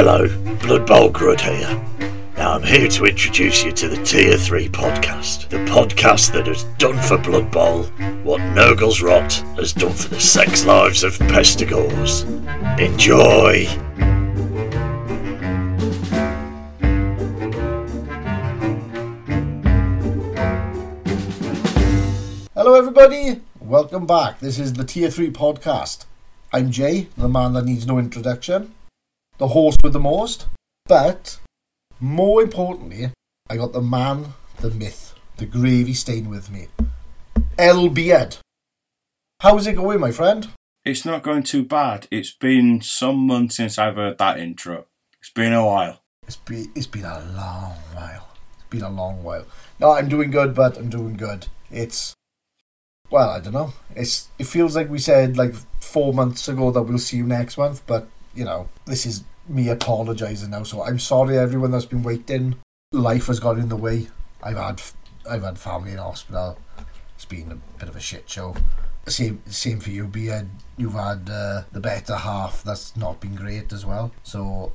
Hello, Blood Bowl Grud here. Now I'm here to introduce you to the Tier 3 podcast, the podcast that has done for Blood Bowl what Nurgle's Rot has done for the sex lives of pestigors. Enjoy! Hello, everybody. Welcome back. This is the Tier 3 podcast. I'm Jay, the man that needs no introduction, the horse with the most. But more importantly, I got the man, the myth, the gravy stain with me. El Beard. How's it going, my friend? It's not going too bad. It's been some months since I've heard that intro. It's been a while. It's been, it's been a long while. It's been a long while. No, I'm doing good, but I'm doing good. It's well, I don't know. It's it feels like we said like four months ago that we'll see you next month, but you know this is me apologising now. So I'm sorry everyone that's been waiting. Life has got in the way. I've had I've had family in hospital. It's been a bit of a shit show. Same same for you, Beard. You've had uh, the better half. That's not been great as well. So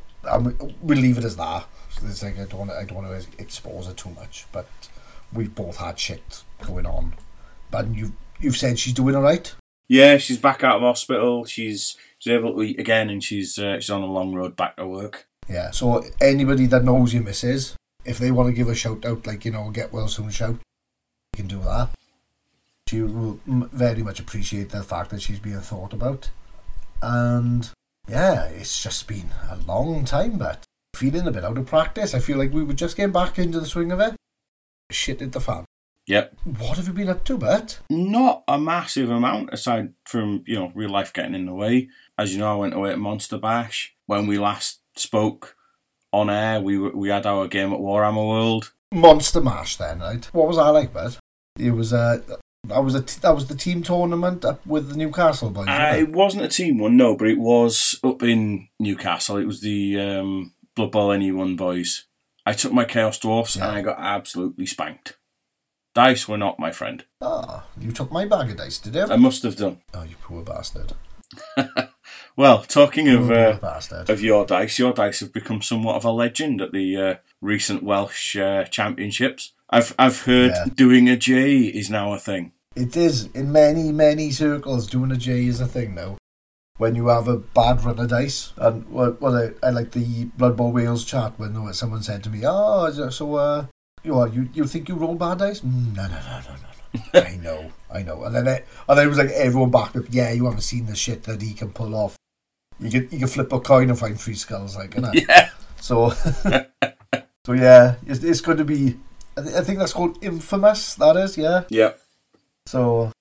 we'll leave it as that. It's like I don't I don't want to expose it too much, but we've both had shit going on. But you've you've said she's doing all right. Yeah, she's back out of hospital. She's she's able to eat again, and she's uh, she's on a long road back to work. Yeah. So anybody that knows your missus, if they want to give a shout out, like you know, get well soon shout, you can do that. She will very much appreciate the fact that she's being thought about, and yeah, it's just been a long time, but feeling a bit out of practice. I feel like we were just getting back into the swing of it. Shit hit the fan. Yep. What have you been up to, Bert? Not a massive amount aside from you know real life getting in the way. As you know, I went away at Monster Bash when we last spoke on air. We were, we had our game at Warhammer World. Monster Mash, then, right? What was that like, Bert? It was uh, that was a t- that was the team tournament up with the Newcastle boys. Uh, it? it wasn't a team one, no, but it was up in Newcastle. It was the um, Blood Bowl NE1 boys. I took my Chaos Dwarfs Yeah. and I got absolutely spanked. Dice were not my friend. Ah, you took my bag of dice, did you? I must have done. oh, you poor bastard. Well, talking of uh, of your dice, your dice have become somewhat of a legend at the uh, recent Welsh uh, championships. I've I've heard Yeah. doing a J is now a thing. It is in many many circles. Doing a J is a thing now. When you have a bad run of dice, and what what I, I like the Blood Bowl Wales chat when someone said to me, "Oh, so uh, you are, you you think you roll bad dice? Mm, no, no, no, no, no, no. I know, I know." And then it, and then it was like everyone back up. Yeah, you haven't seen the shit that he can pull off. You can you can flip a coin and find three skulls, like you know. Yeah. So, so yeah, it's, it's going to be. I, th- I think that's called infamous. That is, yeah. Yeah. So,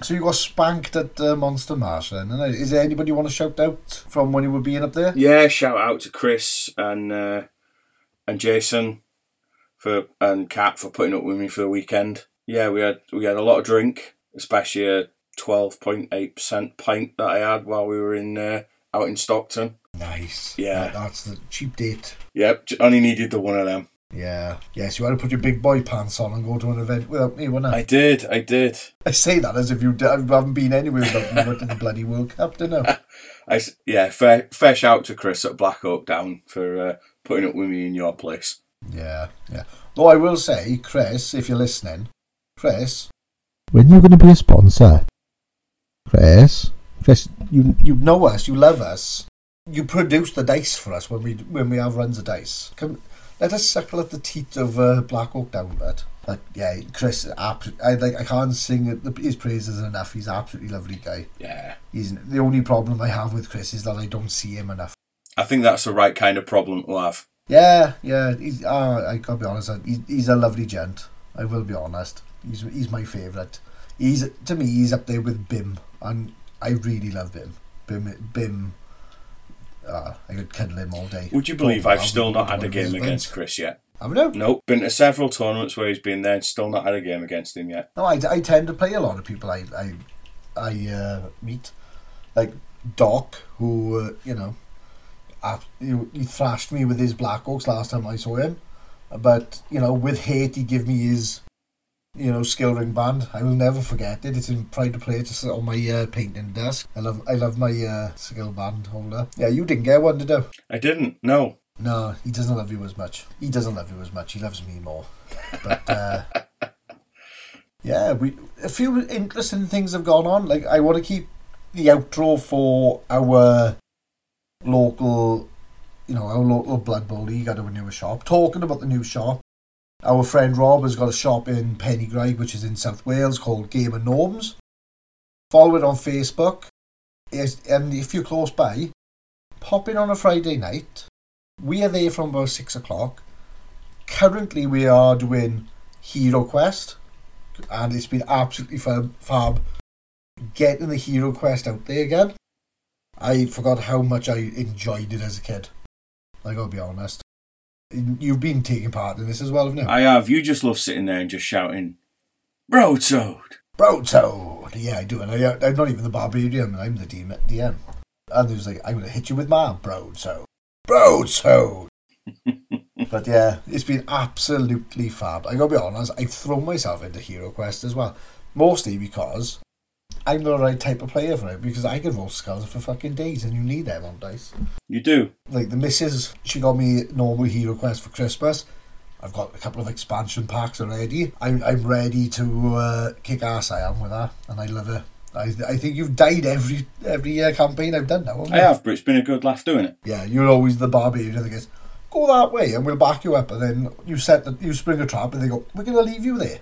so you got spanked at uh, Monster Mash then. innit? Is there anybody you want to shout out from when you were being up there? Yeah, shout out to Chris and uh, and Jason for and Kat for putting up with me for the weekend. Yeah, we had we had a lot of drink, especially a twelve point eight percent pint that I had while we were in uh, out in Stockton. Nice. Yeah. That's the cheap date. Yep, only needed the one of them. Yeah. Yes, you had to put your big boy pants on and go to an event without me, wouldn't I? I did, I did. I say that as if you d- haven't been anywhere without me went to the bloody World Cup, didn't I? I yeah, fair fair shout to Chris at Black Oak Down for uh, putting up with me in your place. Yeah, yeah. Though I will say, Chris, if you're listening, Chris, when you're going to be a sponsor, Chris, Chris, you you know us, you love us, you produce the dice for us when we when we have runs of dice. Come, let us suckle at the teat of uh, Black Oak down, but. But yeah, Chris, I like I can't sing his praises enough. He's an absolutely lovely guy. Yeah, He's the only problem I have with Chris is that I don't see him enough. I think that's the right kind of problem to have. Yeah, yeah. He's, uh, I gotta be honest. He's, he's a lovely gent. I will be honest. He's he's my favourite. He's to me. He's up there with Bim, and I really love Bim. Bim, Bim. Uh, I could cuddle him all day. Would you believe I've still not had a game against Chris yet? Haven't you? Nope. Been to several tournaments where he's been there and still not had a game against him yet. No, I, I tend to play a lot of people I I I uh, meet, like Doc, who uh, you know, he, he thrashed me with his Black Oaks last time I saw him, but you know, with hate he give me his you know, skill ring band. I will never forget it. It's in pride to play. it It's on my uh, painting desk. I love, I love my uh, skill band holder. Yeah, you didn't get one, did you? I didn't. No. No, he doesn't love you as much. He doesn't love you as much. He loves me more. But uh, yeah, we a few interesting things have gone on. Like I want to keep the outro for our local, you know, our local Blood Bowl League of a new shop. Talking about the new shop, our friend Rob has got a shop in Penygraig, which is in South Wales, called Game of Gnomes. Follow it on Facebook. And if you're close by, pop in on a Friday night. We are there from about six o'clock. Currently, we are doing Hero Quest, and it's been absolutely fab getting the Hero Quest out there again. I forgot how much I enjoyed it as a kid. I gotta be honest. You've been taking part in this as well, haven't you? I have. You just love sitting there and just shouting, Broadsword. Broadsword! Yeah, I do. And I, I'm not even the barbarian, I'm the DM. DM. And he was like, I'm gonna hit you with my broadsword. Broadsword! but yeah, it's been absolutely fab. I gotta be honest, I've thrown myself into Hero Quest as well. Mostly because I'm the right type of player for it because I can roll skulls for fucking days and you need them on dice. You do. Like the missus, she got me normal Hero Quest for Christmas. I've got a couple of expansion packs already. I'm, I'm ready to uh, kick ass. I am with her, and I love her. I, I think you've died every every uh, campaign I've done now. haven't I have, but it's been a good laugh doing it. Yeah, you're always the barbarian that goes, go that way and we'll back you up. And then you set the, you spring a trap and they go, we're going to leave you there.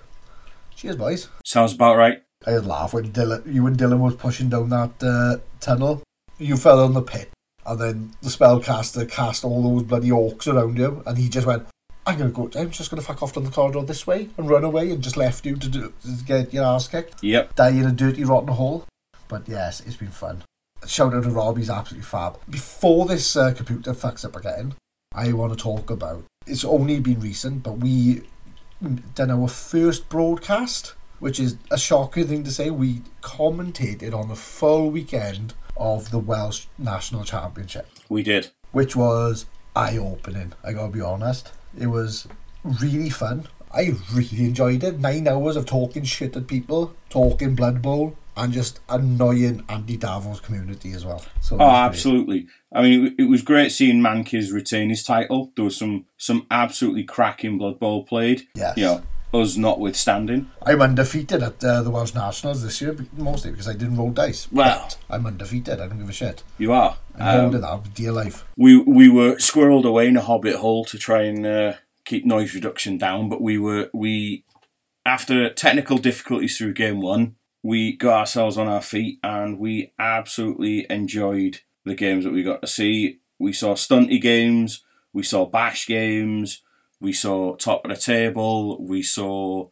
Cheers, boys. Sounds about right. I had laugh when Dylan, you and Dylan was pushing down that uh, tunnel. You fell on the pit, and then the spellcaster cast all those bloody orcs around you, and he just went, "I'm gonna go. I'm just gonna fuck off down the corridor this way and run away," and just left you to, do, to get your ass kicked, Yep. die in a dirty, rotten hole. But yes, it's been fun. Shout out to Rob, he's absolutely fab. Before this uh, computer fucks up again, I want to talk about. It's only been recent, but we done our first broadcast, which is a shocking thing to say. We commentated on the full weekend of the Welsh National Championship, We did. which was eye opening. I gotta be honest. It was really fun. I really enjoyed it. Nine hours of talking shit at people, talking Blood Bowl, and just annoying Andy Davos community as well. So Oh, absolutely. I mean, it was great seeing Mankiz retain his title. There was some some absolutely cracking Blood Bowl played. Yes. You know, us notwithstanding. I'm undefeated at uh, the Welsh Nationals this year, mostly because I didn't roll dice. Well. But I'm undefeated. I don't give a shit. You are. I'm Um, holding that dear life. we we were squirreled away in a hobbit hole to try and uh, keep noise reduction down, but we were we after technical difficulties through game one, we got ourselves on our feet and we absolutely enjoyed the games that we got to see. We saw stunty games, we saw bash games, we saw top of the table, we saw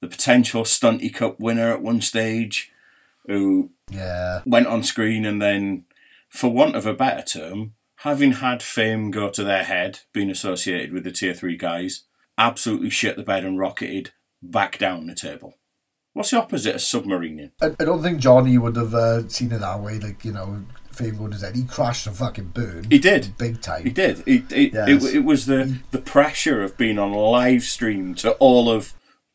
the potential stunty cup winner at one stage who Yeah. went on screen and then, for want of a better term, having had fame go to their head, being associated with the tier three guys, absolutely shit the bed and rocketed back down the table. What's the opposite of submarining? I, I don't think Johnny would have uh, seen it that way. Like, you know, fame to his. He crashed and fucking burned. He did. Big time. He did. It, it, Yes. it, it was the, the pressure of being on live stream to all of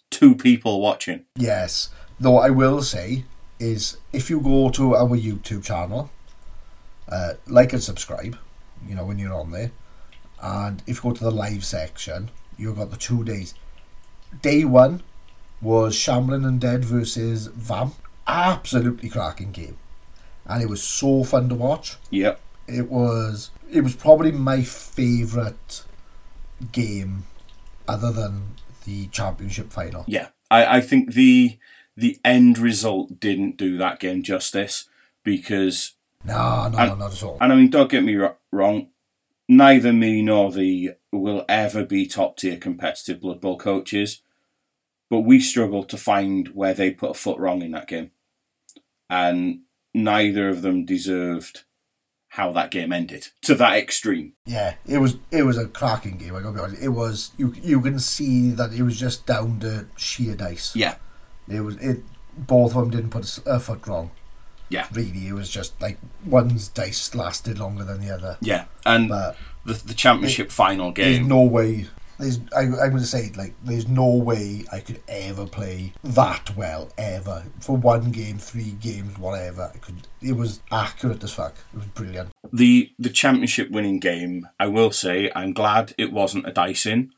two people watching. Yes. Though I will say is if you go to our YouTube channel, uh, like and subscribe, you know, when you're on there. And if you go to the live section, you've got the two days. Day one was Shambling and Dead versus Vamp. Absolutely cracking game. And it was so fun to watch. Yep. It was it was probably my favourite game other than the championship final. Yeah, I, I think the the end result didn't do that game justice because No, no, And- not at all. And I mean, don't get me wrong. Neither me nor the will ever be top tier competitive Blood Bowl coaches, but we struggled to find where they put a foot wrong in that game, and neither of them deserved how that game ended to that extreme. Yeah, it was it was a cracking game. I gotta be honest. It was you you can see that it was just down to sheer dice. Yeah, It was it. Both of them didn't put a foot wrong. yeah, Really, it was just like one's dice lasted longer than the other. yeah. And But the the championship final there's game. no way there's I, I'm going to say like there's no way I could ever play that well ever for one game, three games, whatever. I could. It was accurate as fuck. It was brilliant. The the championship winning game, I will say, I'm glad it wasn't a dicing.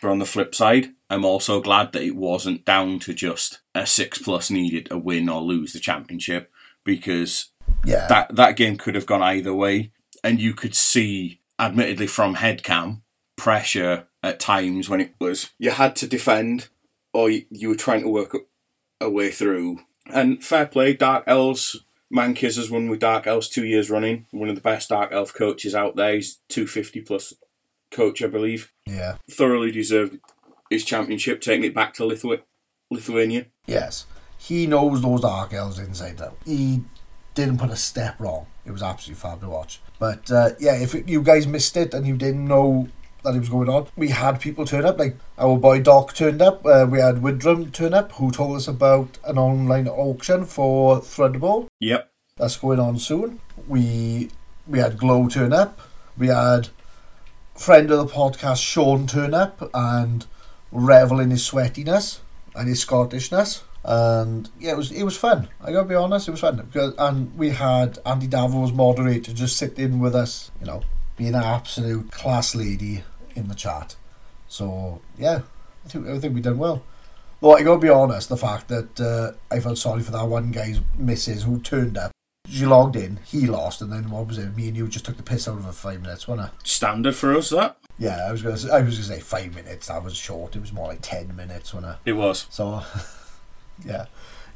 But on the flip side, I'm also glad that it wasn't down to just a six plus needed to win or lose the championship because Yeah, that that game could have gone either way, and you could see, admittedly from headcam, pressure at times when it was you had to defend or you, you were trying to work a, way through. And fair play, Dark Elves. Mankiz has won with Dark Elves two years running. One of the best Dark Elf coaches out there. He's two fifty plus coach, I believe. yeah, Thoroughly deserved his championship, taking it back to Lithu- Lithuania. yes. He knows those dark elves inside out. He didn't put a step wrong. It was absolutely fab to watch. But uh, yeah, if it, you guys missed it and you didn't know that it was going on, we had people turn up. Like our boy Doc turned up. Uh, we had Widrum turn up, who told us about an online auction for Threadball. Yep. that's going on soon. We we had Glow turn up. We had friend of the podcast Sean turn up and revel in his sweatiness and his Scottishness. And yeah, it was it was fun. I gotta be honest, it was fun because and we had Andy Davo as moderator just sit in with us, you know, being an absolute class lady in the chat. So yeah, I think I think we done well. Well, I gotta be honest, the fact that uh, I felt sorry for that one guy's missus who turned up. She logged in, he lost, and then what was it? Me and you just took the piss out of her for five minutes, wasn't it? Standard for us, that. Yeah, I was gonna say, I was gonna say five minutes. That was short. It was more like ten minutes, wasn't it? It was. So, yeah,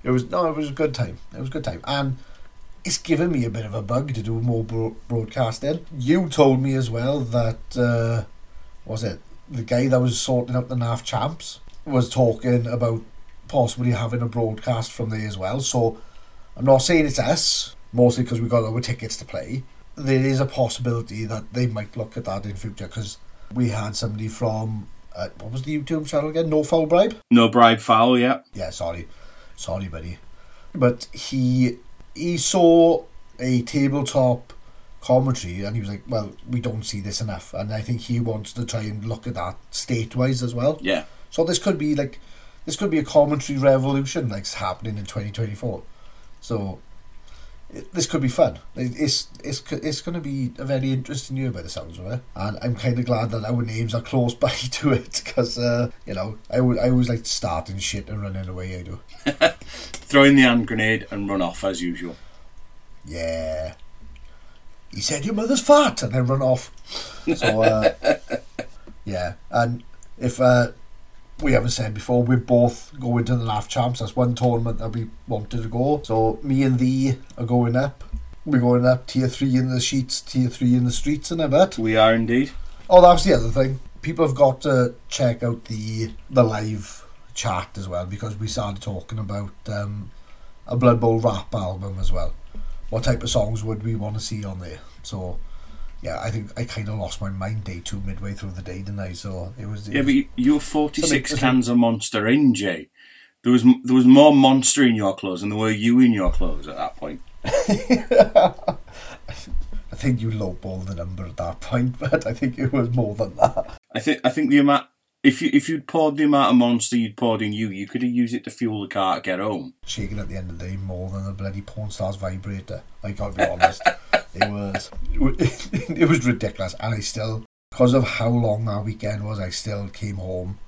it was no, it was a good time. It was a good time, and it's given me a bit of a bug to do more bro- broadcasting. You told me as well that uh, was it the guy that was sorting out the NAF champs was talking about possibly having a broadcast from there as well. So I'm not saying it's us, mostly because we got our tickets to play. There is a possibility that they might look at that in future because we had somebody from uh, what was the YouTube channel again? No Foul Bribe No bribe foul, yeah. yeah, sorry, sorry, buddy. But he he saw a tabletop commentary and he was like, "Well, we don't see this enough," and I think he wants to try and look at that state-wise as well. Yeah. So this could be like, this could be a commentary revolution like happening in twenty twenty four. So. It, this could be fun. It's it's it's going to be a very interesting year by the sounds of it, and I'm kind of glad that our names are close by to it because uh, you know I would I always like starting shit and running away. I do. Throw in the hand grenade and run off as usual. Yeah. He said your mother's fat and then run off. So uh, yeah, and if uh, we haven't said before, we're both going to the NAF champs. That's one tournament that we wanted to go. So me and thee are going up. We're going up tier three in the sheets, tier three in the streets, and a bit. We are indeed. Oh, that was the other thing. People have got to check out the the live chat as well because we started talking about um, a Blood Bowl rap album as well. What type of songs would we want to see on there? So, yeah, I think I kind of lost my mind day two midway through the day, didn't I? So it was. It Yeah, was but you, you were 46 Something- cans of Monster in, Jay. There was there was more Monster in your clothes than there were you in your clothes at that point. I think you lowballed the number at that point, but I think it was more than that. I think I think the amount if you if you'd poured the amount of Monster you'd poured in you, you could have used it to fuel the car to get home. shaking at the end of the day more than a bloody porn star's vibrator. Like I gotta be honest. it was it was ridiculous, and I still, because of how long that weekend was, I still came home,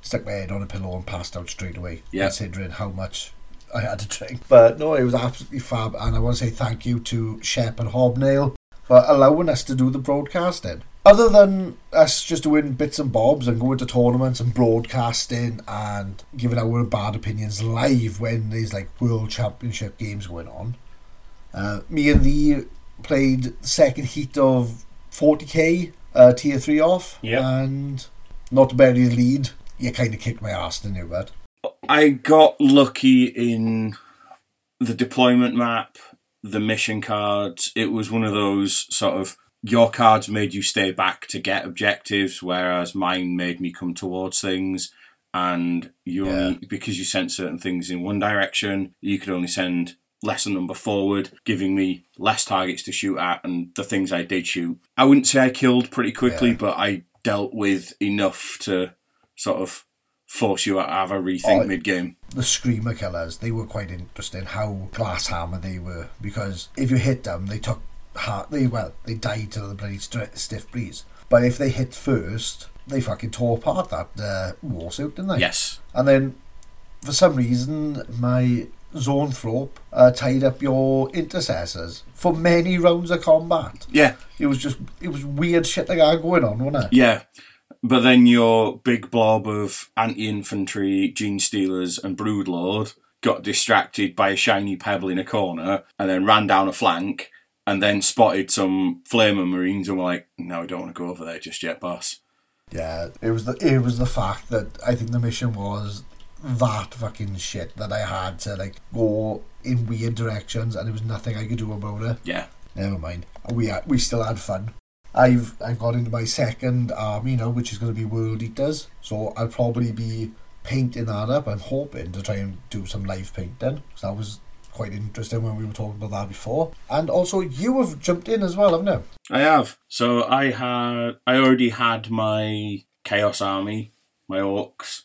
stuck my head on a pillow, and passed out straight away. Yeah. considering how much. I had to drink, but no, it was absolutely fab, and I want to say thank you to Shep and Hobnail for allowing us to do the broadcasting. Other than us just doing bits and bobs and going to tournaments and broadcasting and giving our bad opinions live when there's like world championship games going on, uh, me and the played the second heat of 40k uh, tier 3 off Yep. and not to bury the lead you kind of kicked my ass didn't you bud I got lucky in the deployment map, the mission cards. It was one of those sort of your cards made you stay back to get objectives, whereas mine made me come towards things. And you only because you sent certain things in one direction, you could only send lesser number forward, giving me less targets to shoot at. And the things I did shoot, I wouldn't say I killed pretty quickly, Yeah. but I dealt with enough to sort of force you to have a rethink Oh, mid game. the screamer killers, they were quite interesting. How glass hammer they were because if you hit them, they took heart. They well, they died to the bloody st- stiff breeze. But if they hit first, they fucking tore apart that uh, war suit, didn't they? Yes. And then, for some reason, my zoanthrope uh, tied up your intercessors for many rounds of combat. Yeah. It was just, it was weird shit like that going on, wasn't it? Yeah. But then your big blob of anti infantry, genestealers, and broodlord got distracted by a shiny pebble in a corner and then ran down a flank and then spotted some flamer marines and were like, No, I don't want to go over there just yet, boss. Yeah, it was the it was the fact that I think the mission was that fucking shit that I had to like go in weird directions and there was nothing I could do about it. Yeah. Never mind. We had, we still had fun. I've I've got into my second army now, which is going to be World Eaters. So I'll probably be painting that up. I'm hoping to try and do some live painting. So that was quite interesting when we were talking about that before. And also, you have jumped in as well, haven't you? I have. So I had I already had my Chaos Army, my Orcs,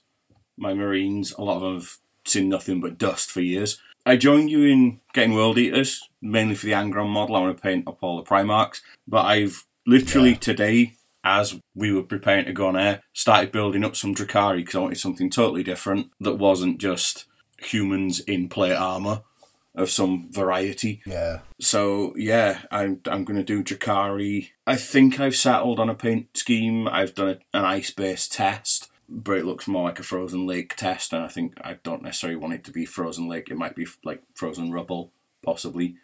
my Marines. A lot of them have seen nothing but dust for years. I joined you in getting World Eaters, mainly for the Angron model. I want to paint up all the Primarchs. But I've literally Yeah. today, as we were preparing to go on air, started building up some Drukhari because I wanted something totally different that wasn't just humans in plate armour of some variety. Yeah. So yeah, I'm I'm going to do Drukhari. I think I've settled on a paint scheme. I've done a, an ice based test, but it looks more like a frozen lake test, and I think I don't necessarily want it to be frozen lake. It might be like frozen rubble, possibly.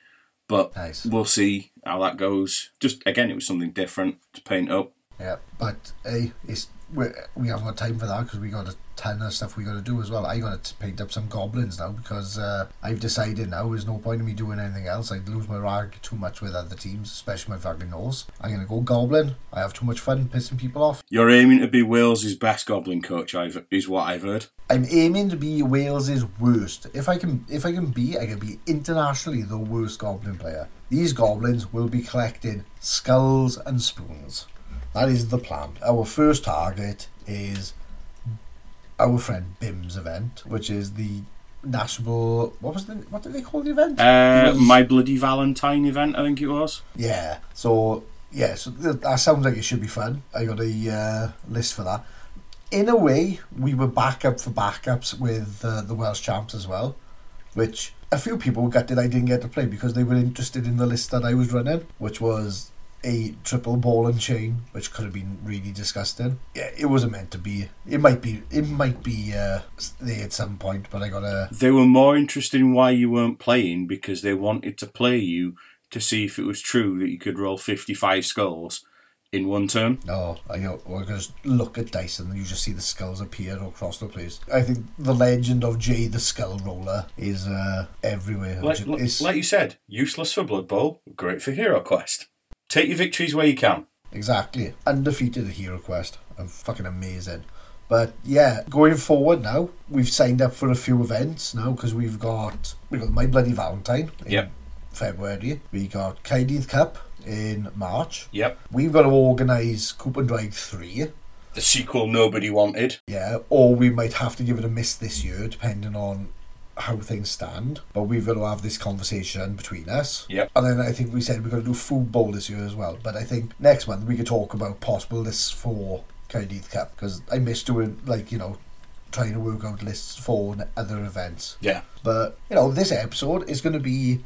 But Nice. we'll see how that goes. Just again, it was something different to paint up. Yeah, but hey, it's we we haven't got time for that because we got a ton of stuff we got to do as well. I got to paint up some goblins now because uh, I've decided now there's no point in me doing anything else. I'd lose my rag too much with other teams, especially my fucking nose. I'm gonna go goblin. I have too much fun pissing people off. You're aiming to be Wales's best goblin coach. I've is what I've heard. I'm aiming to be Wales's worst. If I can, if I can be, I can be internationally the worst goblin player. These goblins will be collecting skulls and spoons. That is the plan. Our first target is our friend Bim's event, which is the national. What was the? What did they call the event? Uh, was- my bloody Valentine event, I think it was. yeah. So yeah, so th- that sounds like it should be fun. I got a uh, list for that. In a way, we were backup for backups with uh, the Welsh champs as well, which a few people got gutted I didn't get to play because they were interested in the list that I was running, which was a triple ball and chain, which could have been really disgusting. Yeah, it wasn't meant to be. It might be. It might be uh, there at some point, but I gotta. They were more interested in why you weren't playing because they wanted to play you to see if it was true that you could roll 55 skulls in one turn. No, I know. We're going to look at dice and you just see the skulls appear across the place. I think the legend of Jay the Skull Roller is uh, everywhere. Like, like you said, useless for Blood Bowl, great for Hero Quest. Take your victories where you can. Exactly. Undefeated at Hero Quest. I'm fucking amazing. But yeah, going forward now, we've signed up for a few events now because we've got we've got My Bloody Valentine in Yep. February. We got Caerdydd Cup in March. Yep. We've got to organise Coop and Drag 3. The sequel nobody wanted. Yeah, or we might have to give it a miss this year, depending on how things stand. But we've got to have this conversation between us. Yep. And then I think we said we're going to do food bowl this year as well. But I think next month we could talk about possible lists for Caerdydd Cup because I miss doing like you know trying to work out lists for other events. Yeah. But you know this episode is going to be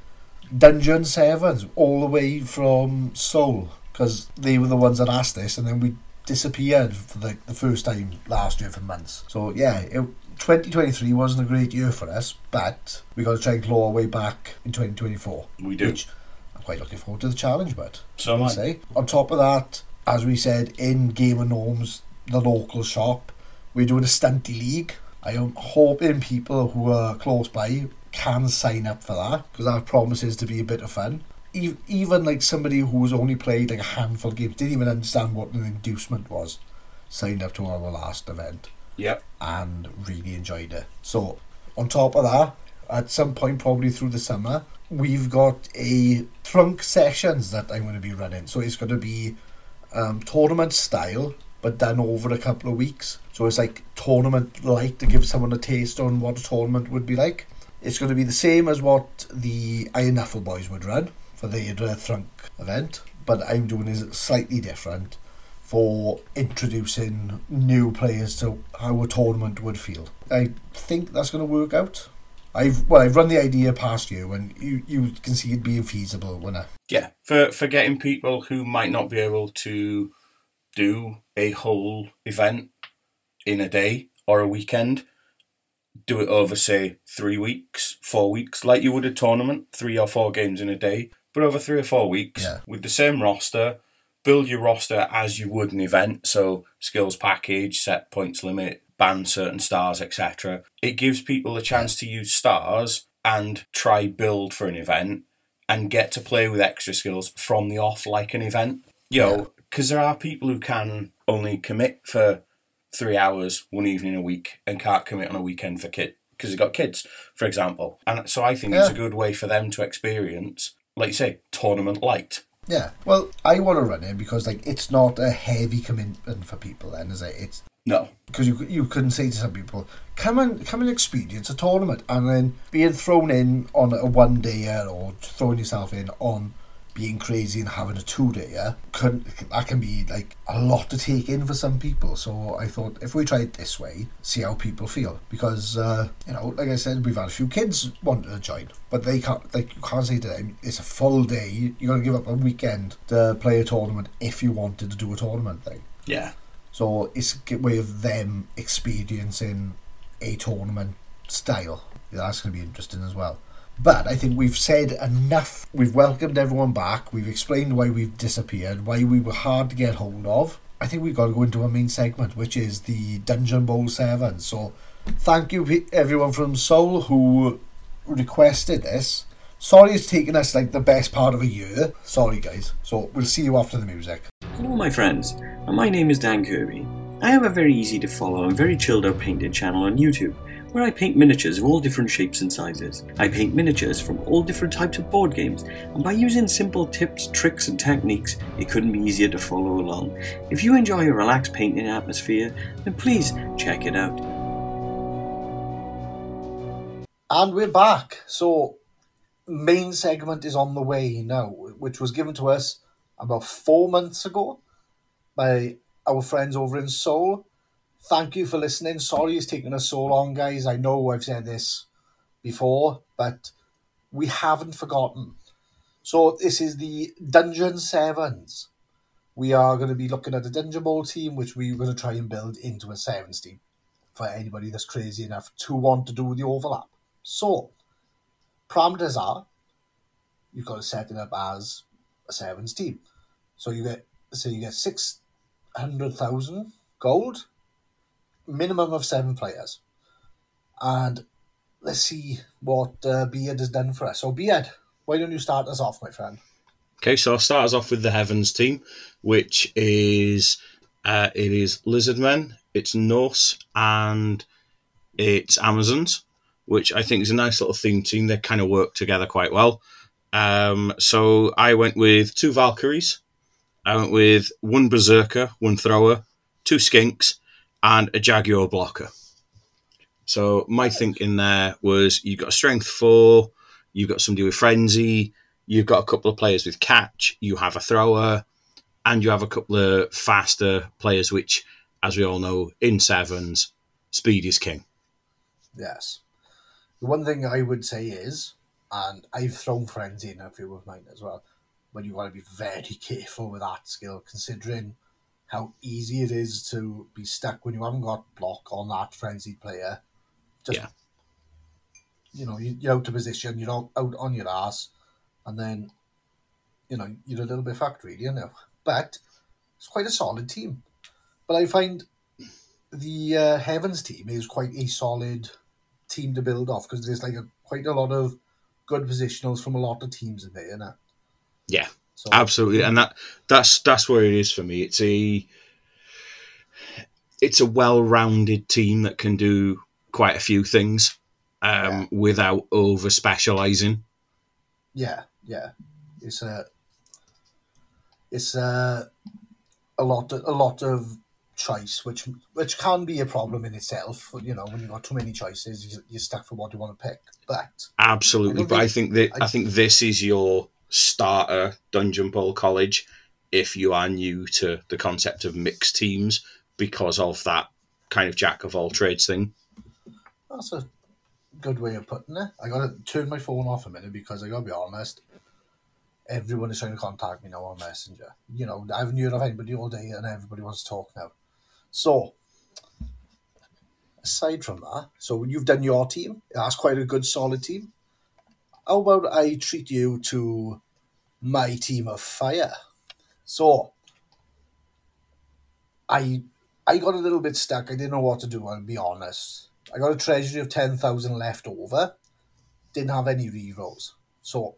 Dungeon Sevens all the way from Seoul because they were the ones that asked this, and then we disappeared for like the first time last year for months. So yeah, it, 2023 wasn't a great year for us, but we got to try and claw our way back in 2024. We do. Which I'm quite looking forward to the challenge, but So I'll say. On top of that, as we said in Game of Gnomes, the local shop, we're doing a stunty league. I am hoping people who are close by can sign up for that because that promises to be a bit of fun. E- Even like somebody who's only played like a handful of games, didn't even understand what an inducement was, signed up to our last event Yep. and really enjoyed it. So, on top of that, at some point, probably through the summer, we've got a trunk sessions that I'm going to be running. So it's going to be um, tournament style, but done over a couple of weeks. So it's like tournament like to give someone a taste on what a tournament would be like. It's going to be the same as what the Iron Knuckle Boys would run for their uh, Thrunk event, but I'm doing it slightly different for introducing new players to how a tournament would feel. I think that's going to work out. I've well, I've run the idea past you, and you you can see it being feasible when I Yeah, for for getting people who might not be able to do a whole event in a day or a weekend, do it over say three weeks, four weeks, like you would a tournament, three or four games in a day, but over three or four weeks Yeah. with the same roster. Build your roster as you would an event, so skills package, set points limit, ban certain stars, etc. It gives people a chance to use stars and try build for an event and get to play with extra skills from the off like an event. You know, because there are people who can only commit for three hours one evening a week and can't commit on a weekend for kid because they've got kids, for example. And so I think it's a good way for them to experience, like you say, tournament light. Yeah. Well, I want to run it because like it's not a heavy commitment for people. Then is it? It's No. because you you couldn't say to some people, come and come and experience a tournament, and then being thrown in on a one dayer or throwing yourself in on being crazy and having a two dayer can that can be like a lot to take in for some people. So I thought if we try it this way, see how people feel because uh, you know, like I said, we've had a few kids wanting to join, but they can't. Like you can't say to them, it's a full day. You got to give up a weekend to play a tournament if you wanted to do a tournament thing. Yeah. So it's a way of them experiencing a tournament style. Yeah, that's going to be interesting as well. But I think we've said enough. We've welcomed everyone back. We've explained why we've disappeared, why we were hard to get hold of. I think we've got to go into our main segment, which is the Dungeon Bowl 7. So thank you, everyone from Seoul who requested this. Sorry it's taken us like the best part of a year. Sorry, guys. So we'll see you after the music. Hello, my friends, my name is Dan Kirby. I have a very easy to follow and very chilled out painted channel on YouTube where I paint miniatures of all different shapes and sizes. I paint miniatures from all different types of board games, and by using simple tips, tricks, and techniques, it couldn't be easier to follow along. If you enjoy a relaxed painting atmosphere, then please check it out. And we're back. So, main segment is on the way now, which was given to us about four months ago by our friends over in Seoul. Thank you for listening. Sorry it's taken us so long, guys. I know I've said this before, but we haven't forgotten. So, this is the Dungeon Sevens. We are going to be looking at a Dungeon Bowl team, which we're going to try and build into a Sevens team for anybody that's crazy enough to want to do the overlap. So, parameters are you've got to set it up as a sevens team. So you get so you get six hundred thousand gold, minimum of seven players, and let's see what uh, Beard has done for us. So Beard, why don't you start us off, my friend? Okay, so I'll start us off with the Heavens team, which is uh, it is Lizardmen, it's Norse, and it's Amazons, which I think is a nice little theme team. They kind of work together quite well. Um, so I went with two Valkyries, I went with one Berserker, one Thrower, two Skinks, and a Jaguar blocker. So my thinking there was you've got a strength four, you've got somebody with frenzy, you've got a couple of players with catch, you have a thrower, and you have a couple of faster players, which, as we all know, in sevens, speed is king. Yes. The one thing I would say is, and I've thrown frenzy in a few of mine as well, but you've got to be very careful with that skill, considering how easy it is to be stuck when you haven't got block on that frenzied player. Just, Yeah. you know, you- you're out of position, you're out, out on your ass, and then, you know, you're a little bit fucked, really, you know. But it's quite a solid team. But I find the uh, Heavens team is quite a solid team to build off because there's like a, quite a lot of good positionals from a lot of teams in there, isn't Yeah, So absolutely, and that that's that's where it is for me. It's a it's a well-rounded team that can do quite a few things um, without over specializing. yeah, yeah, it's a it's a a lot of, a lot of choice, which which can be a problem in itself. You know, when you've got too many choices, you- you're stuck for what you want to pick. But Absolutely, I but I think think- that I- I think this is your starter dungeon bowl college if you are new to the concept of mixed teams because of that kind of jack of all trades thing. that's a good way of putting it. I gotta turn my phone off a minute because I gotta be honest. Everyone is trying to contact me now on Messenger. You know, I haven't heard of anybody all day, and everybody wants to talk now. So, aside from that, so you've done your team. That's quite a good, solid team. How about I treat you to my team of fire? So, I I got a little bit stuck. I didn't know what to do. I'll be honest. I got a treasury of ten thousand left over. Didn't have any rerolls, so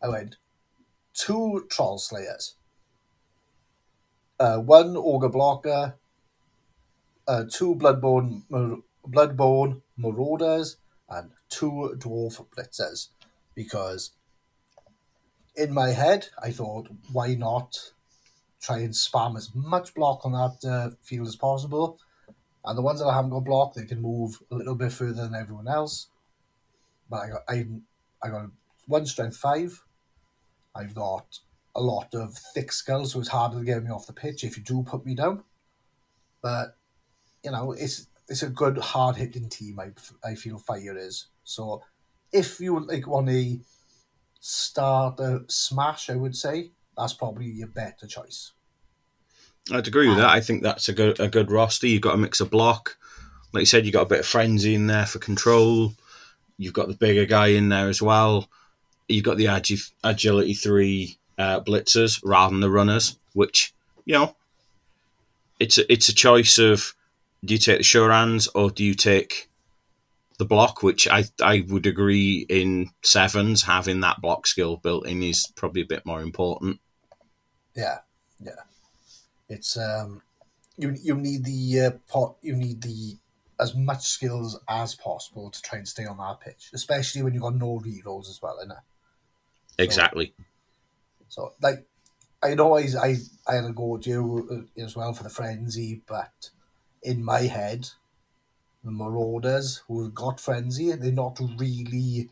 I went two troll slayers, uh, one ogre blocker, uh, two bloodborn mar- bloodborn marauders, and two dwarf blitzers, because in my head I thought, why not try and spam as much block on that uh, field as possible. And the ones that I haven't got blocked, they can move a little bit further than everyone else. But I got I, I got one strength five. I've got a lot of thick skulls, so it's harder to get me off the pitch if you do put me down. But you know, it's it's a good hard hitting team. I I feel fire is so. If you like want a start a smash, I would say that's probably your better choice. I'd agree with that. I think that's a good a good roster. You've got a mix of block, like you said. You've got a bit of frenzy in there for control. You've got the bigger guy in there as well. You've got the agi- agility three uh, blitzers rather than the runners, which you know, it's a, it's a choice of do you take the hands or do you take the block? Which I I would agree in sevens having that block skill built in is probably a bit more important. Yeah, yeah. It's um, you you need the uh, pot. You need the as much skills as possible to try and stay on that pitch, especially when you've got no rerolls as well, innit? Exactly. So like, I know I I I had a go at you uh, as well for the frenzy, but in my head, the Marauders who have got frenzy, they're not really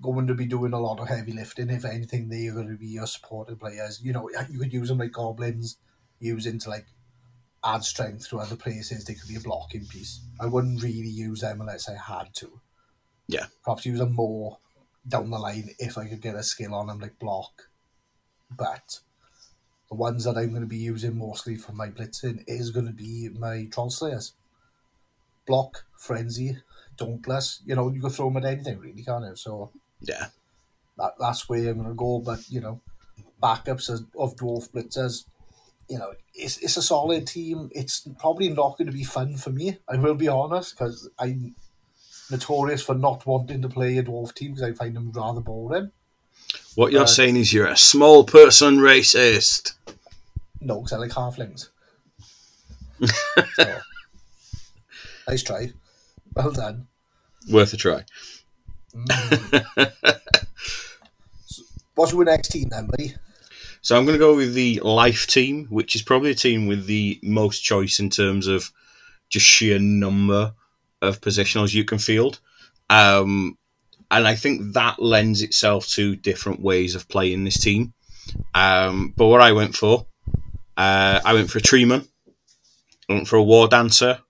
going to be doing a lot of heavy lifting. If anything, they're going to be your supported players. You know, you could use them like goblins, use them to like add strength to other places. They could be a blocking piece. I wouldn't really use them unless I had to. Yeah. Perhaps use them more down the line if I could get a skill on them like block. But the ones that I'm going to be using mostly for my blitzing is going to be my troll slayers. Block, frenzy, dauntless. You know, you can throw them at anything really, can't you? So Yeah. that, that's where I'm going to go. But you know, backups of, of dwarf blitzers. You know, it's it's a solid team. It's probably not going to be fun for me. I will be honest because I'm notorious for not wanting to play a dwarf team because I find them rather boring. What you're Uh, saying is you're a small person racist. No, because I like halflings. so, nice try. Well done. Worth a try. Mm. So, What's your next team then, buddy? So I'm going to go with the life team, which is probably a team with the most choice in terms of just sheer number of positionals you can field. Um, and I think that lends itself to different ways of playing this team. Um, but what I went for, uh, I went for a treeman, I went for a war dancer,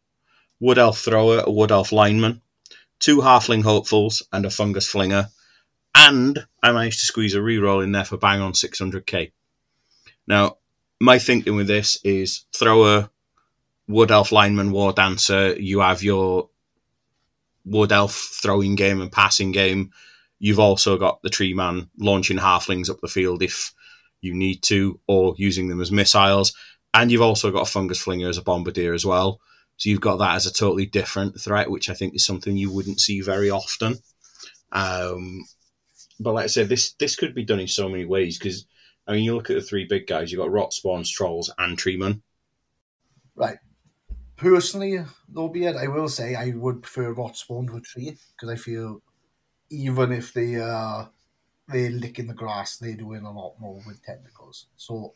wood elf thrower, a wood elf lineman, two halfling hopefuls, and a fungus flinger. And I managed to squeeze a reroll in there for bang on 600k. Now, my thinking with this is thrower, wood elf lineman, war dancer. You have your wood elf throwing game and passing game. You've also got the tree man launching halflings up the field if you need to, or using them as missiles. And you've also got a fungus flinger as a bombardier as well. So you've got that as a totally different threat, which I think is something you wouldn't see very often. Um, but like I said, this this could be done in so many ways because I mean, you look at the three big guys. You've got rot spawns, trolls, and treeman. Right. Personally, though, be it, I will say I would prefer rot spawn to a tree because I feel even if they are they're licking the grass, they're doing a lot more with tentacles. So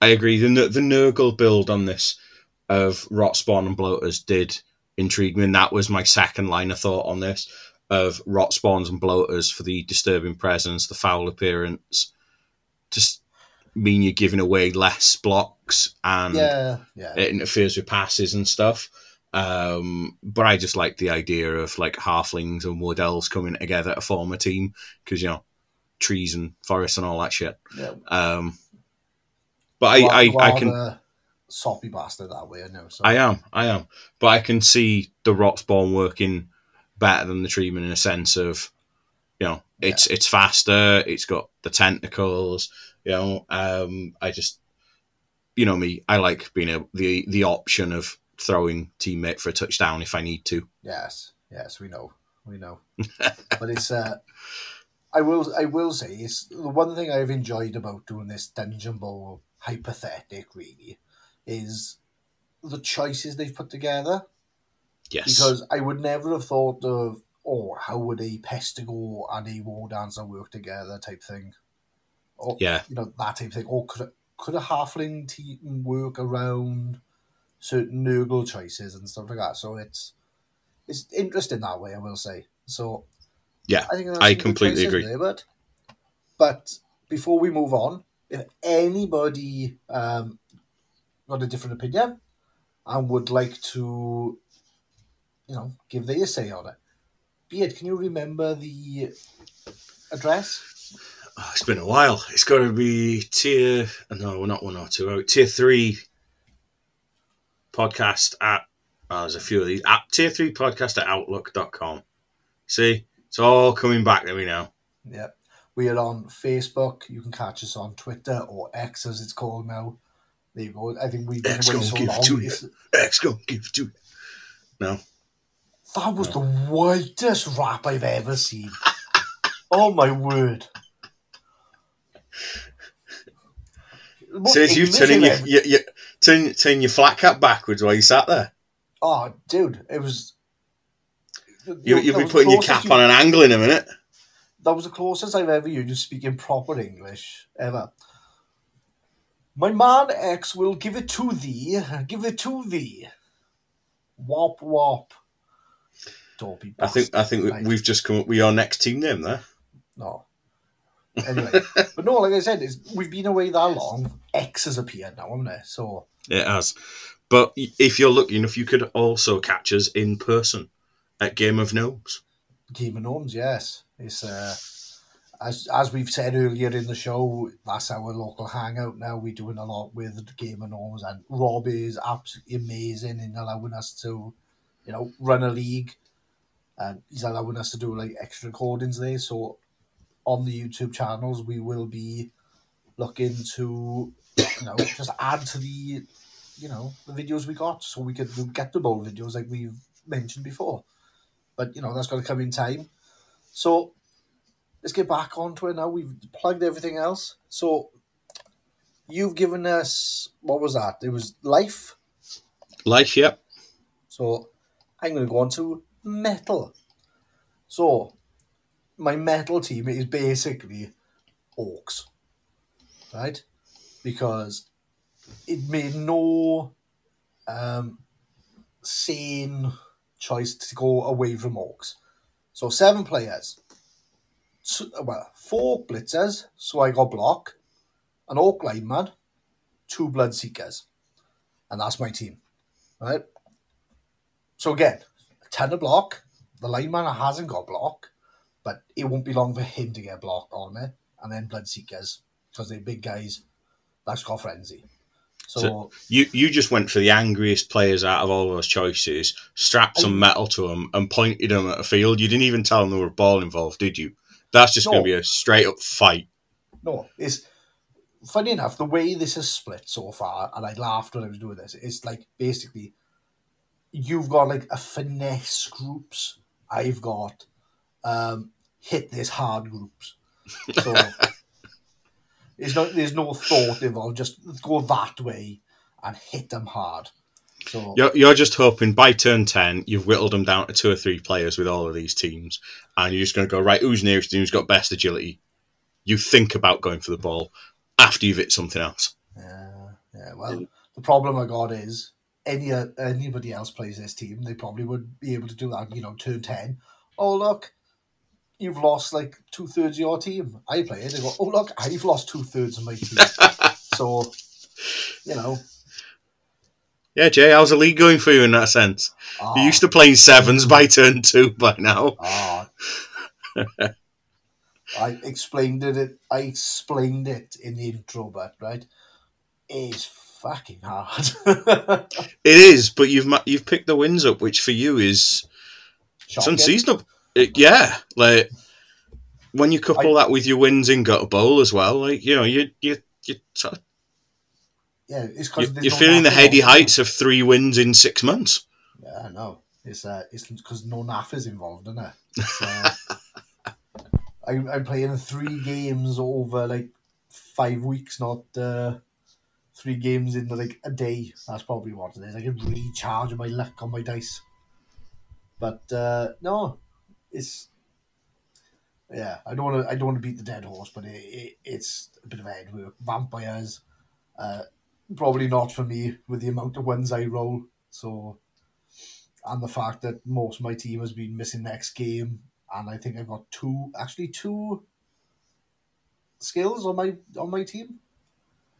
I agree. The the Nurgle build on this of rot spawn and bloaters did intrigue me, and that was my second line of thought on this of rot spawns and bloaters for the disturbing presence, the foul appearance, just mean you're giving away less blocks and Yeah, yeah. it interferes with passes and stuff. Um, but I just like the idea of like halflings and wood elves coming together to form a team because you know trees and forests and all that shit. yeah. Um, but I, I, I can soppy bastard that way. I know. So I am, I am. But I can see the rot spawn working better than the treatment in a sense of, you know, it's it's faster, it's got the tentacles, you know. Um, I just, you know me, I like being a, the the option of throwing teammate for a touchdown if I need to. Yes, yes, we know, we know. but it's uh, I will, I will say, it's the one thing I've enjoyed about doing this Dungeon Bowl hypothetic really is the choices they've put together. Yes, Because I would never have thought of, oh, how would a Pestigor and a War Dancer work together type thing. Or, Yeah. You know, that type of thing. Or could a, could a Halfling team work around certain Nurgle choices and stuff like that? So it's it's interesting that way, I will say. So Yeah, I think I completely agree. There, but, but before we move on, if anybody um, got a different opinion and would like to, you know, give their say on it, Beard, can you remember the address? Oh, it's been a while. It's got to be tier. No, not one or two. Tier three podcast at. There's a few of these. At tier three podcast at outlook.com. See, it's all coming back to me now. Yeah. We are on Facebook. You can catch us on Twitter or X as it's called now. There you go. I think we've been X away so give long. to you. X gonna give to you. No, That was the whitest rap I've ever seen. oh my word. Most says you turning your, your, your turn, turn your flat cap backwards while you sat there. Oh, dude, it was. You, you'll be putting your cap you- on an angle in a minute. That was the closest I've ever used to speaking proper English ever. My man X will give it to thee, give it to thee. Wop wop. Dopey I think I think Right. we've just come up with your next team name there. No. Anyway, but no, like I said, it's, we've been away that long. X has appeared now, haven't it? So It has. But if you're lucky enough, you could also catch us in person at Game of Gnomes. Game of Gnomes, yes, it's uh, as as we've said earlier in the show. That's our local hangout now. We're doing a lot with Game of Gnomes, and Rob is absolutely amazing in allowing us to, you know, run a league, and he's allowing us to do like extra recordings there. So on the YouTube channels, we will be looking to, you know, just add to the, you know, the videos we got, so we could do get the bowl videos like we've mentioned before. But you know, that's got to come in time. So let's get back onto it now. We've plugged everything else. So you've given us what was that? It was life. Life, yep. So I'm going to go on to metal. So my metal team is basically orcs, right? Because it made no um, sane choice to go away from orcs. So seven players. Two, well, four blitzers, so I got block, an orc lineman, two blood seekers, and that's my team, right? So again, a ton of block. The lineman hasn't got block, but it won't be long for him to get blocked on it. And then blood seekers because they're big guys. That's got frenzy. So, So- You you just went for the angriest players out of all those choices, strapped some metal to them, and pointed them at a field. You didn't even tell them there were a ball involved, did you? That's just going to be a straight up fight. no, it's funny enough the way this is split so far, and I laughed when I was doing this. It's like basically you've got like a finesse groups. I've got um, hit this hard groups. So there's no there's no thought involved. Just go that way and hit them hard. You're, you're just hoping by turn 10, you've whittled them down to two or three players with all of these teams, and you're just going to go, right, who's nearest and who's got best agility? You think about going for the ball after you've hit something else. Yeah, yeah. Well, the problem I got is any anybody else plays this team, they probably would be able to do that. You know, turn ten. Oh look, you've lost like two thirds of your team. I play it. They go, oh look, I've lost two thirds of my team. so, you know, Yeah, Jay, how's the league going for you in that sense? ah, You're used to playing sevens by turn two by now. ah. I explained it. I explained it in the intro, but right, it's fucking hard. It is, but you've you've picked the wins up, which for you is it's unseasonable. It, yeah, like when you couple that with your wins in Gutter Bowl as well, like you know, you you you sort of- Yeah, it's you're, because you're feeling the heady heights of three wins in six months. Yeah, I know. It's uh, it's because no NAF is involved, isn't it? It's, uh, I, I'm playing three games over like five weeks, not uh, three games in like a day. That's probably what it is. I can recharge my luck on my dice. But uh, no, it's yeah. I don't want to. I don't want to beat the dead horse, but it, it, it's a bit of head work. Vampires, uh, probably not for me with the amount of wins I roll. So and the fact that most of my team has been missing next game, and I think I've got two, actually two skills on my on my team.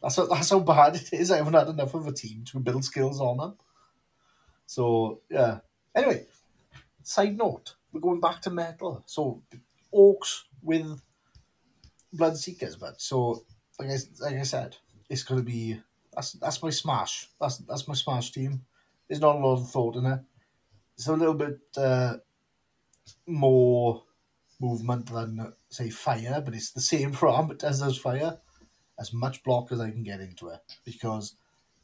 That's how, that's how bad it is. I haven't had enough of a team to build skills on them. So yeah. Anyway, side note, we're going back to metal. So orcs with blood seekers, but so like I like I said, it's gonna be that's that's my smash. That's that's my smash team. There's not a lot of thought in it. It's a little bit uh, more movement than say fire, but it's the same parameters as fire. As much block as I can get into it, because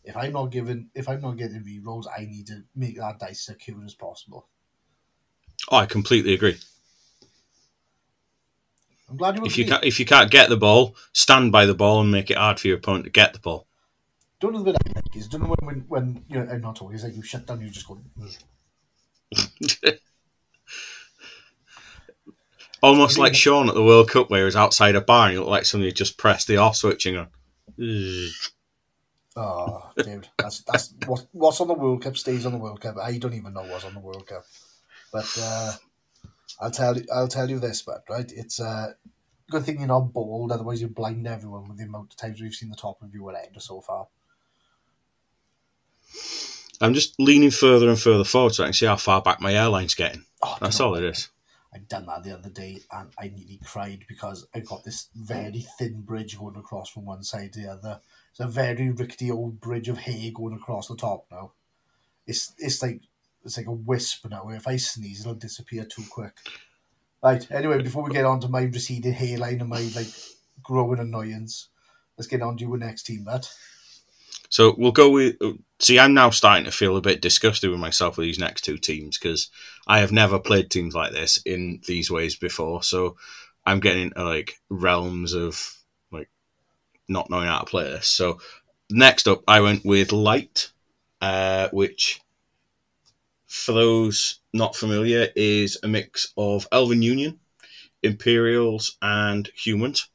if I'm not given, if I'm not getting rerolls, I need to make that dice secure as possible. Oh, I completely agree. I'm glad you If you can't if you can't get the ball, stand by the ball and make it hard for your opponent to get the ball. Don't know the bit I like is don't know when, when when you know I'm not talking. It's like you shut down, you just go. Almost like Sean at the World Cup, where he was outside a bar and he looked like somebody had just pressed the off switch and gone. Oh, dude, that's that's what what's on the World Cup stays on the World Cup. I don't even know what's on the World Cup, but uh, I'll tell you, I'll tell you this, but right, it's a uh, good thing you're not bald, otherwise you blind everyone with the amount of times we've seen the top of your head so far. I'm just leaning further and further forward so I can see how far back my airline's getting. Oh, That's do you know all it is. I done that the other day, and I nearly cried because I got this very thin bridge going across from one side to the other. It's a very rickety old bridge of hay going across the top now. It's it's like it's like a wisp now. If I sneeze, it'll disappear too quick. Right. Anyway, before we get on to my receding hairline and my like growing annoyance, let's get on to your next team, Matt. So we'll go with. See, I'm now starting to feel a bit disgusted with myself with these next two teams because I have never played teams like this in these ways before. So I'm getting into like realms of like not knowing how to play this. So next up, I went with Light, uh, which for those not familiar is a mix of Elven Union, Imperials, and humans.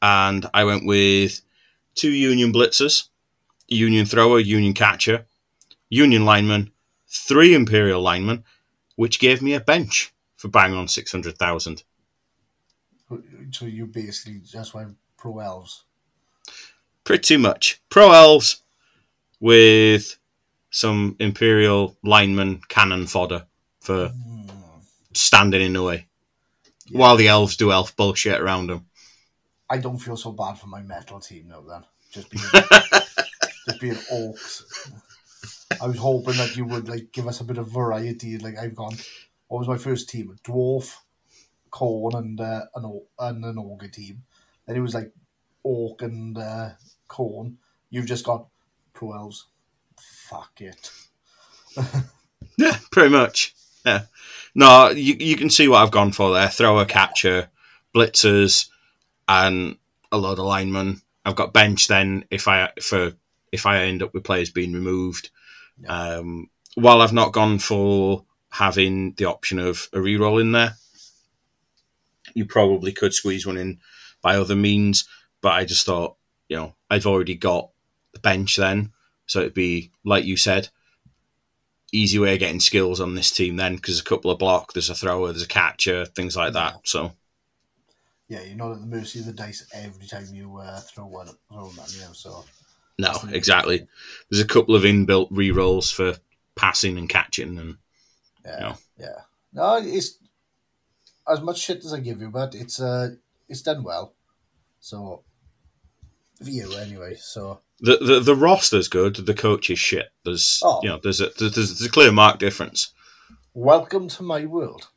And I went with two Union Blitzers. Union thrower, Union catcher, Union lineman, three Imperial linemen, which gave me a bench for bang on 600,000. So you basically just went pro elves. Pretty much. Pro elves with some Imperial lineman cannon fodder for Hmm. standing in the way. While the elves do elf bullshit around them. I don't feel so bad for my metal team now then. Just being just being oaks. I was hoping that you would like give us a bit of variety. Like I've gone what was my first team? A dwarf, corn and uh, an and an ogre team. Then it was like orc and uh, corn. You've just got pro elves. Fuck it. Yeah, pretty much. Yeah. No, you, you can see what I've gone for there. Thrower, catcher, blitzers, and a load of linemen. I've got bench then if I for if I end up with players being removed. Um, while I've not gone for having the option of a reroll in there, you probably could squeeze one in by other means. But I just thought, you know, I've already got the bench then, so it'd be like you said, easy way of getting skills on this team then because a couple of block, there's a thrower, there's a catcher, things like that. So Yeah, you're not at the mercy of the dice every time you uh, throw one, throw you know. So no, exactly. There's a couple of inbuilt re rolls for passing and catching, and yeah, No. yeah. No, it's as much shit as I give you, but it's uh, it's done well. So for you anyway. So the the, the roster's good. The coach is shit. There's Oh. you know there's a there's, there's a clear mark difference. welcome to my world.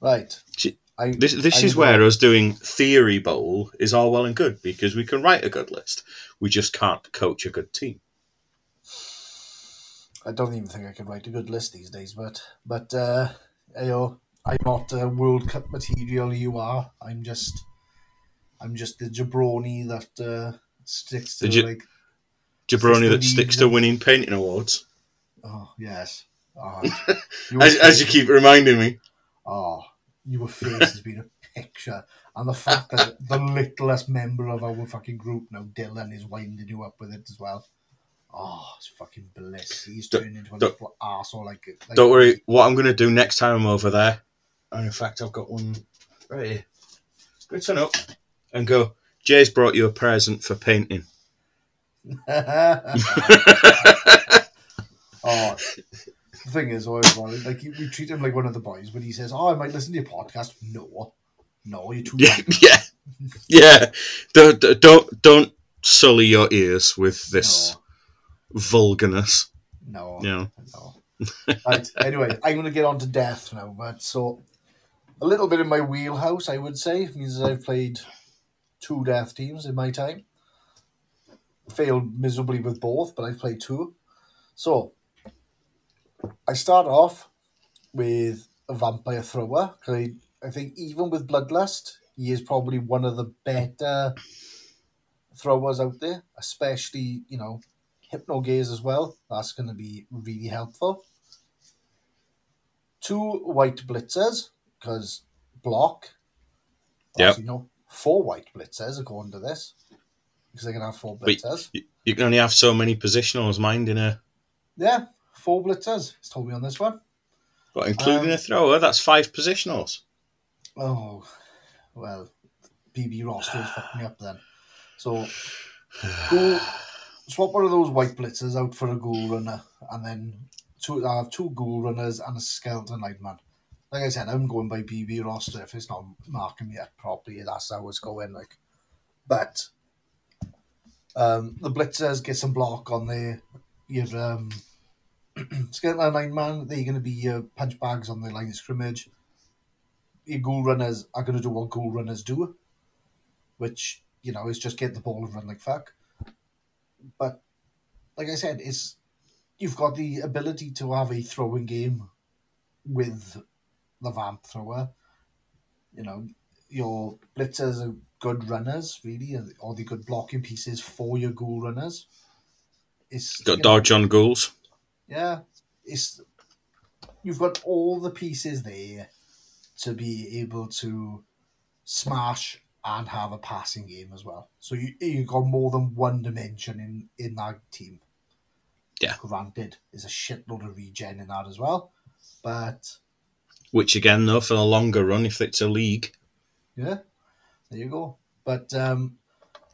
Right. See, I, This this I is where us doing theory bowl is all well and good because we can write a good list. We just can't coach a good team. I don't even think I could write a good list these days, but but uh, you know, I'm not uh, World Cup material. You are. I'm just, I'm just the jabroni that uh, sticks to The like. Jabroni that sticks to winning painting awards, Oh yes. Oh, you as, as you keep reminding me. Oh, your face has been a picture, and the fact that the littlest member of our fucking group now, Dylan, is winding you up with it as well. Oh, it's fucking bliss. He's Don't- turned into a little arsehole like, like Don't worry. What I'm going to do next time I'm over there, and in fact I've got one right here. Go turn up and go. Jay's brought you a present for painting. oh, the thing is, always like we treat him like one of the boys when he says, "Oh, I might listen to your podcast." No, no, you're too. Yeah, young. yeah, yeah. Don't don't don't sully your ears with this vulgarness. No, know. no. right. Anyway, I'm going to get on to death now, but so a little bit in my wheelhouse, I would say, means I've played two death teams in my time. Failed miserably with both, but I've played two. So I start off with a vampire thrower. 'cause I, I think even with Bloodlust, he is probably one of the better throwers out there, especially, you know, hypno gaze as well. That's going to be really helpful. Two wight blitzers because block. Yeah. You know, four wight blitzers according to this because they're going to have four blitzers. You, you can only have so many positionals, mind in a Yeah, four blitzers. It's told me on this one. But including Um, a thrower. That's five positionals. Oh, well, BB roster is fucking me up then. So, go swap one of those wight blitzers out for a ghoul runner, and then two. I have two ghoul runners and a skeleton lineman. Like I said, I'm going by BB roster. If it's not marking me up properly, that's how it's going. Like, but um, the blitzers get some block on there. Your um, skeleton man, they're going to be your punch bags on the line of scrimmage your ghoul runners are going to do what ghoul runners do, which you know is just get the ball and run like fuck. But like I said, it's you've got the ability to have a throwing game with the vamp thrower. You know, your blitzers are good runners, really, or the good blocking pieces for your ghoul runners. It's Got know, dodge on ghouls. Yeah, it's you've got all the pieces there to be able to smash and have a passing game as well. So you you got more than one dimension in in that team. Yeah. Granted, there's a shitload of regen in that as well, but Which again, though, for the longer run, if it's a league, yeah, there you go. But um,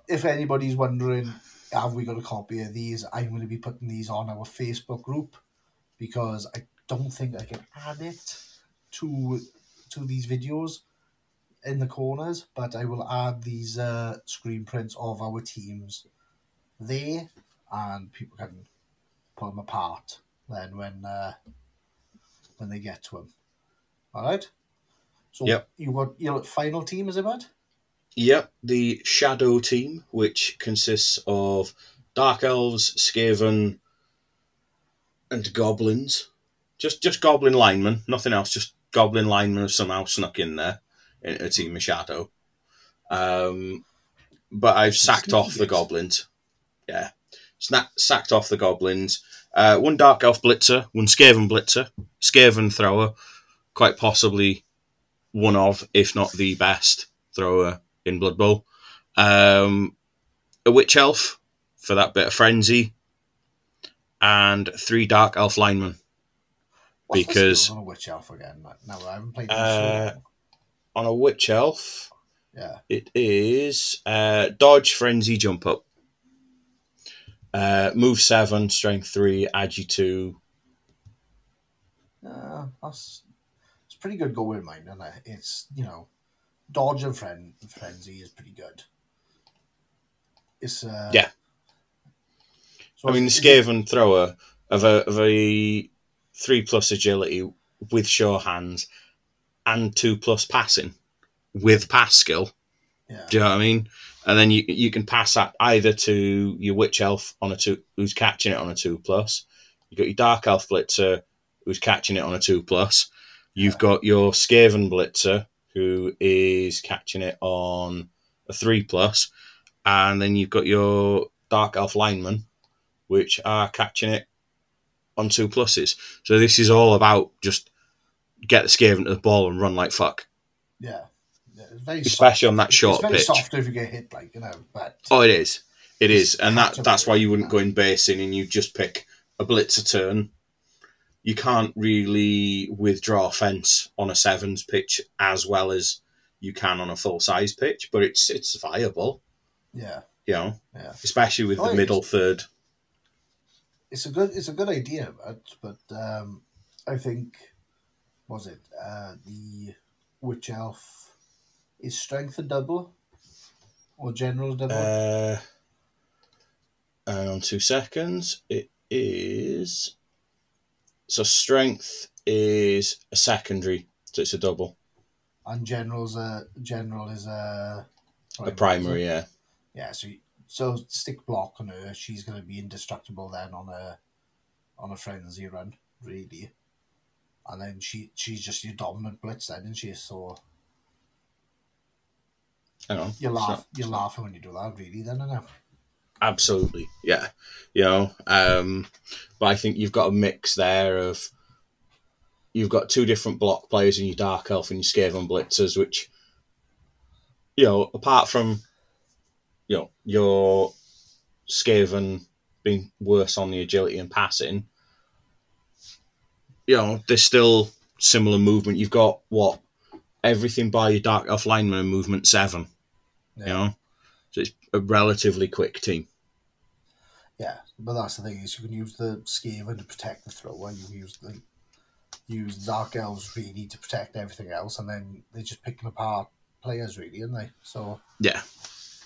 if anybody's wondering, have we got a copy of these? I'm going to be putting these on our Facebook group because I don't think I can add it to to these videos in the corners, but I will add these uh, screen prints of our teams there, and people can pull them apart then when uh, when they get to them. All right. So Yep. you got your final team, is it, Matt? Yep, the Shadow team, which consists of Dark Elves, Skaven, and Goblins. Just just Goblin linemen, nothing else. Just Goblin linemen have somehow snuck in there in a team of Shadow. Um, but I've sacked off the. Goblins. Yeah, Sna- sacked off the Goblins. Uh, one Dark Elf blitzer, one Skaven blitzer, Skaven thrower, quite possibly one of, if not the best thrower in Blood Bowl. Um, a Witch Elf for that bit of frenzy. and three Dark Elf linemen. What's because- on a witch elf again? No, I haven't played this Uh, On a Witch Elf, Yeah. it is uh, Dodge, Frenzy, Jump Up. Uh, move 7, Strength 3, Agi 2. Uh, that's it's pretty good go with mine, and it's you know, dodge and friend frenzy is pretty good. It's uh, Yeah. So I mean, the Skaven thrower of a, of a 3 plus agility with sure hands and 2 plus passing with pass skill. yeah, Do you know what I mean? And then you you can pass that either to your witch elf on a two who's catching it on a two plus. You've got your dark elf blitzer who's catching it on a two plus. You've got your Skaven blitzer who is catching it on a three plus, and then you've got your dark elf linemen which are catching it on two pluses. So this is all about just get the Skaven to the ball and run like fuck, yeah, yeah, especially on that soft. short it's very pitch. soft if you get hit, like you know, but Oh, it is. It is, and that that's why you wouldn't go in basing and you just pick a blitzer turn. You can't really withdraw fence on a sevens pitch as well as you can on a full size pitch, but it's it's viable, yeah, you know, yeah. especially with Oh, the middle third. It's a good, it's a good idea, but but um, I think was it uh, the witch elf is strength a double or general double? Uh, and on two seconds, it is so strength is a secondary, so it's a double, and general's a general is a a primary, yeah. Yeah, so so stick block on her. She's going to be indestructible then on a on a frenzy run, really. And then she she's just your dominant blitz then, isn't she? So Hang on, you laugh not- you're laughing when you do that, really. Then I know. Absolutely, yeah. You know, um, but I think you've got a mix there of you've got two different block players in your Dark Elf and your Skaven Blitzers, which you know, apart from you know your Skaven being worse on the agility and passing, you know, there's still similar movement. You've got what everything by your Dark Elf lineman movement seven. Yeah. You know, a relatively quick team. Yeah, but that's the thing is you can use the Skaven to protect the thrower. You use the use Dark Elves really to protect everything else, and then they're just picking apart players really, aren't they? So Yeah.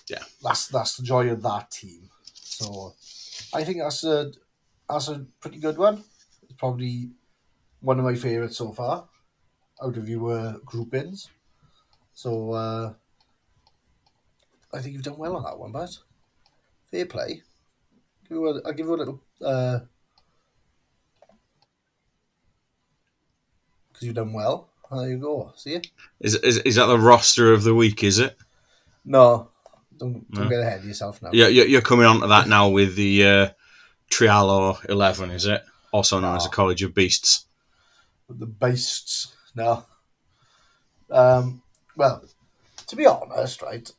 Yeah, that's that's the joy of that team. So I think that's a that's a pretty good one. It's probably one of my favourites so far out of your groupings. So uh, I think you've done well on that one, but fair play. Give you a, I'll give you a little because you've done well. There you go. See? Is, is is that the roster of the week? Is it? No, don't don't No. get ahead of yourself now. Yeah, you're, you're coming on to that now with the uh, Trialo Eleven, is it? Also known as the College of Beasts. the beasts. No. Um, well, to be honest, right,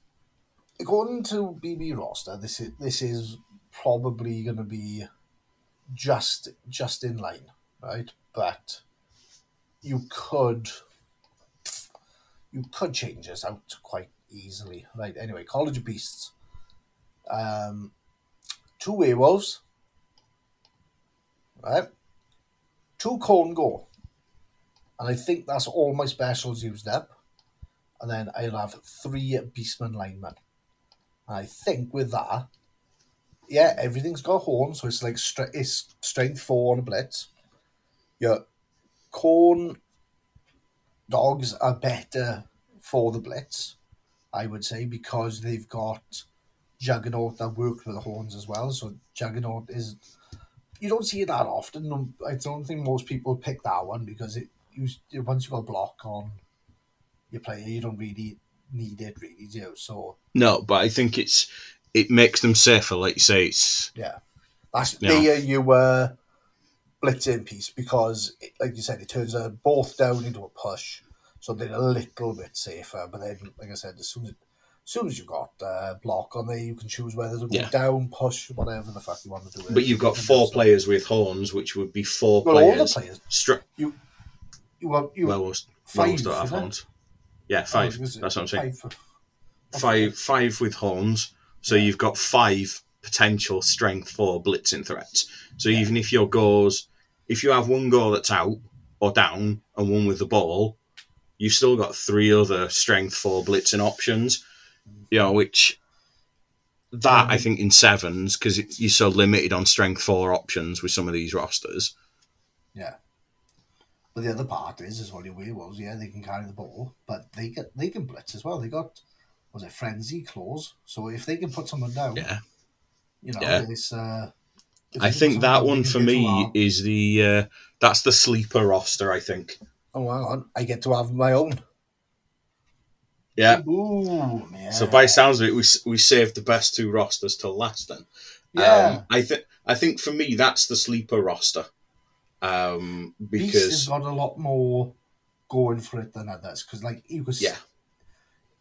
according to BB roster, this is this is probably going to be just just in line, right? But you could you could change this out quite easily, right? Anyway, College Beasts, um, two werewolves, right? Two Congo, and I think that's all my specials used up. And then I'll have three Beastman linemen. I think with that, yeah, everything's got horns, so it's like stre- it's strength four on a blitz. Your corn dogs are better for the blitz, I would say, because they've got Juggernaut that works with the horns as well. So Juggernaut is you don't see it that often. I don't think most people pick that one because it you once you've got a block on your player, you don't really need it, really, do? So No, but I think it's it makes them safer. Like you say, it's yeah, that's Yeah. there you were blitzing piece because, it, like you said, it turns a both down into a push, so they're a little bit safer. But then, like I said, as soon as soon as you've got uh, block on there, you can choose whether to go Yeah. down, push, whatever the fuck you want to do. But you've got four players with horns, which would be four Well, all the players. players. Stri- You got you well, most, five. don't have horns. Yeah, Oh, five. it That's what I'm saying. five for- Five, five with horns. So Yeah. you've got five potential strength four blitzing threats. So Yeah. even if your goes, if you have one goal that's out or down and one with the ball, you've still got three other strength four blitzing options. You know, which that I Um, think in sevens because you're so limited on strength four options with some of these rosters. Yeah. But the other part is, is what your werewolves, yeah, they can carry the ball, but they get they can blitz as well. They got was it frenzy claws? So if they can put someone down, Yeah. you know, Yeah. it's uh I think that one for me to is the uh, that's the sleeper roster. I think. Oh hang on, I get to have my own. Yeah. Ooh, yeah. So by sounds of it, we we saved the best two rosters till last. Then. yeah. Um, I think I think for me that's the sleeper roster. Um, Beast has because got a lot more going for it than others because, like, you could, s- yeah,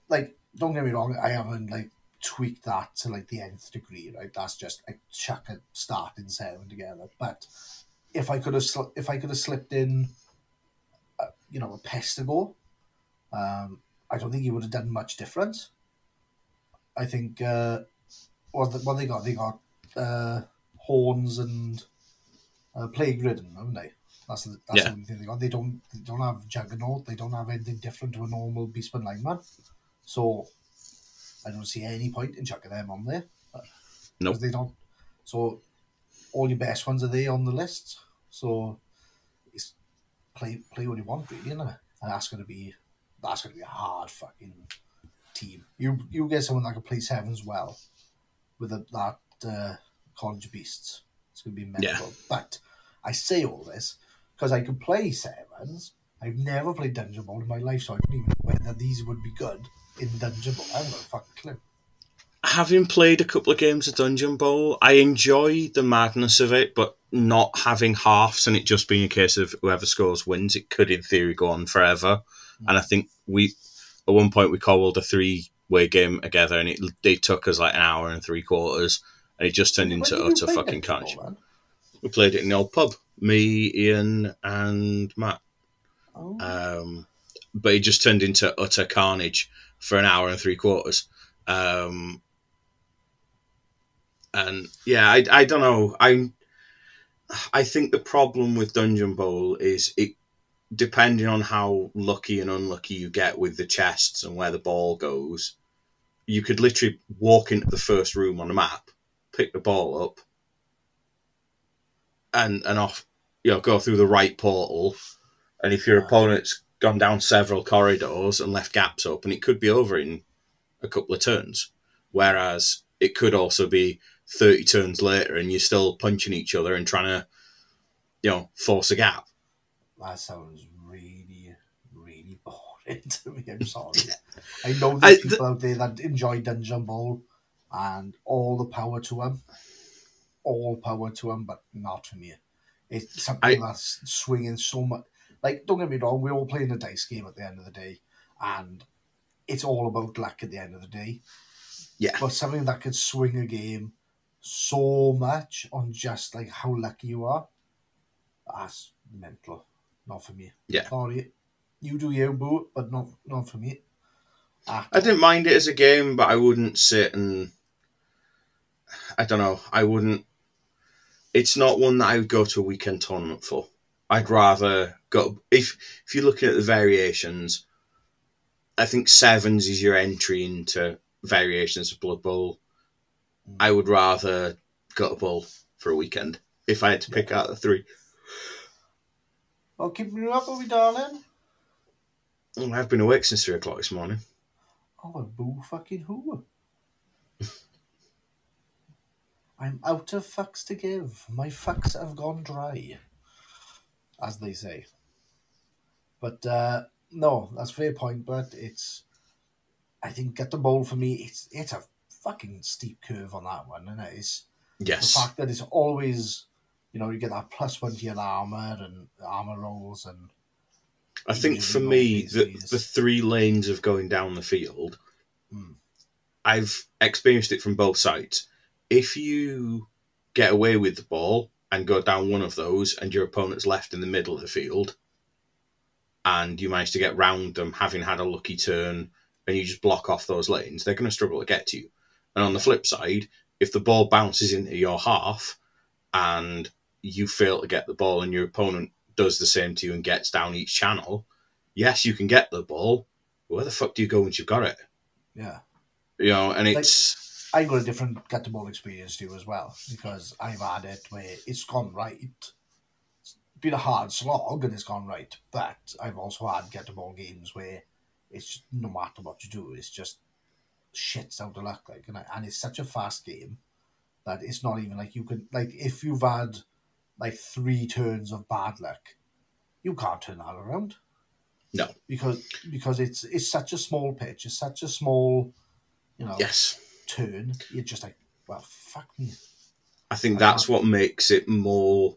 like, don't get me wrong, I haven't like tweaked that to like the nth degree, right? That's just like chuck a starting seven together. But if I could have, sl- if I could have slipped in, uh, you know, a Pestigor, um, I don't think he would have done much difference. I think uh, what they got, they got uh, horns and uh, plague ridden, haven't they? That's the, that's Yeah. the only thing they got. They don't they don't have juggernaut. They don't have anything different to a normal beastman lineman. So I don't see any point in chucking them on there. Nope. They don't. So all your best ones are there on the list. So it's play play what you want, really, isn't it? And that's gonna be that's gonna be a hard fucking team. You you get someone that can play sevens well with a, that uh, college beasts. It's gonna be mental. Yeah. But I say all this because I can play sevens. I've never played Dungeon Bowl in my life, so I don't even know whether these would be good in Dungeon Bowl. I haven't got a fucking clue. having played a couple of games of Dungeon Bowl, I enjoy the madness of it, but not having halves and it just being a case of whoever scores wins. It could, in theory, go on forever. Hmm. And I think we, at one point, we cobbled a three-way game together, and it took us like an hour and three quarters, and it just turned When into utter fucking carnage. We played it in the old pub, me, Ian, and Matt. Oh. Um, but it just turned into utter carnage for an hour and three quarters. Um, and yeah, I, I don't know. I I think the problem with Dungeon Bowl is it depending on how lucky and unlucky you get with the chests and where the ball goes. You could literally walk into the first room on the map, pick the ball up, and and off. You know, go through the right portal, and if your opponent's gone down several corridors and left gaps open, it could be over in a couple of turns. Whereas it could also be 30 turns later and you're still punching each other and trying to, you know, force a gap. That sounds really, really boring to me. I'm sorry. I know there's the- people out there that enjoy Dungeon Bowl, and all the power to them. All power to them, but not for me. It's something that's swinging so much. Like, don't get me wrong, we're all playing a dice game at the end of the day, and it's all about luck at the end of the day. Yeah. But something that could swing a game so much on just like how lucky you are, that's mental. Not for me. Yeah. Sorry. You do you, boo, but not not for me. At I didn't mind it as a game, but I wouldn't sit and. I don't know. I wouldn't. It's not one that I would go to a weekend tournament for. I'd rather go. If if you're looking at the variations, I think sevens is your entry into variations of Blood Bowl. I would rather go to Bowl for a weekend if I had to pick out the three. Well, keeping you up, are we, darling? I've been awake since three o'clock this morning. Oh, boo fucking who? I'm out of fucks to give. My fucks have gone dry, as they say. But uh, no, that's a fair point. But it's, I think, get the ball for me. It's it's a fucking steep curve on that one, and it? it's yes. the fact that it's always, you know, you get that plus one to your armor and armor rolls and I think for me, the, is. the three lanes of going down the field Mm. I've experienced it from both sides. If you get away with the ball and go down one of those, and your opponent's left in the middle of the field, and you manage to get round them, having had a lucky turn, and you just block off those lanes, they're going to struggle to get to you. And on the flip side, if the ball bounces into your half and you fail to get the ball and your opponent does the same to you and gets down each channel, yes, you can get the ball. Where the fuck do you go once you've got it? Yeah. You know, and it's I got a different get the ball experience too as well because I've had it where it's gone right. It's been a hard slog and it's gone right, but I've also had get the ball games where it's just, no matter what you do, it's just shits out of luck. Like, and, I, and it's such a fast game that it's not even like you can like if you've had like three turns of bad luck, you can't turn that around. No. because because it's it's such a small pitch, it's such a small, you know, yes. Turn. You're just like, well, fuck me. I think that's what makes it more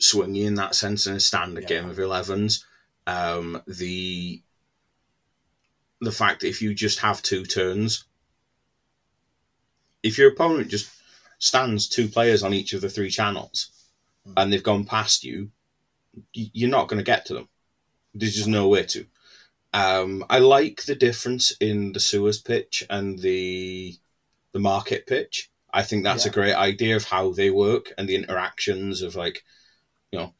swingy in that sense in a standard Yeah. game of 11s. Um, the the fact that if you just have two turns, if your opponent just stands two players on each of the three channels Mm. and they've gone past you, you're not going to get to them. There's just no way to. Um, I like the difference in the sewers pitch and the the market pitch. I think that's a great idea of how they work and the interactions of like, you know,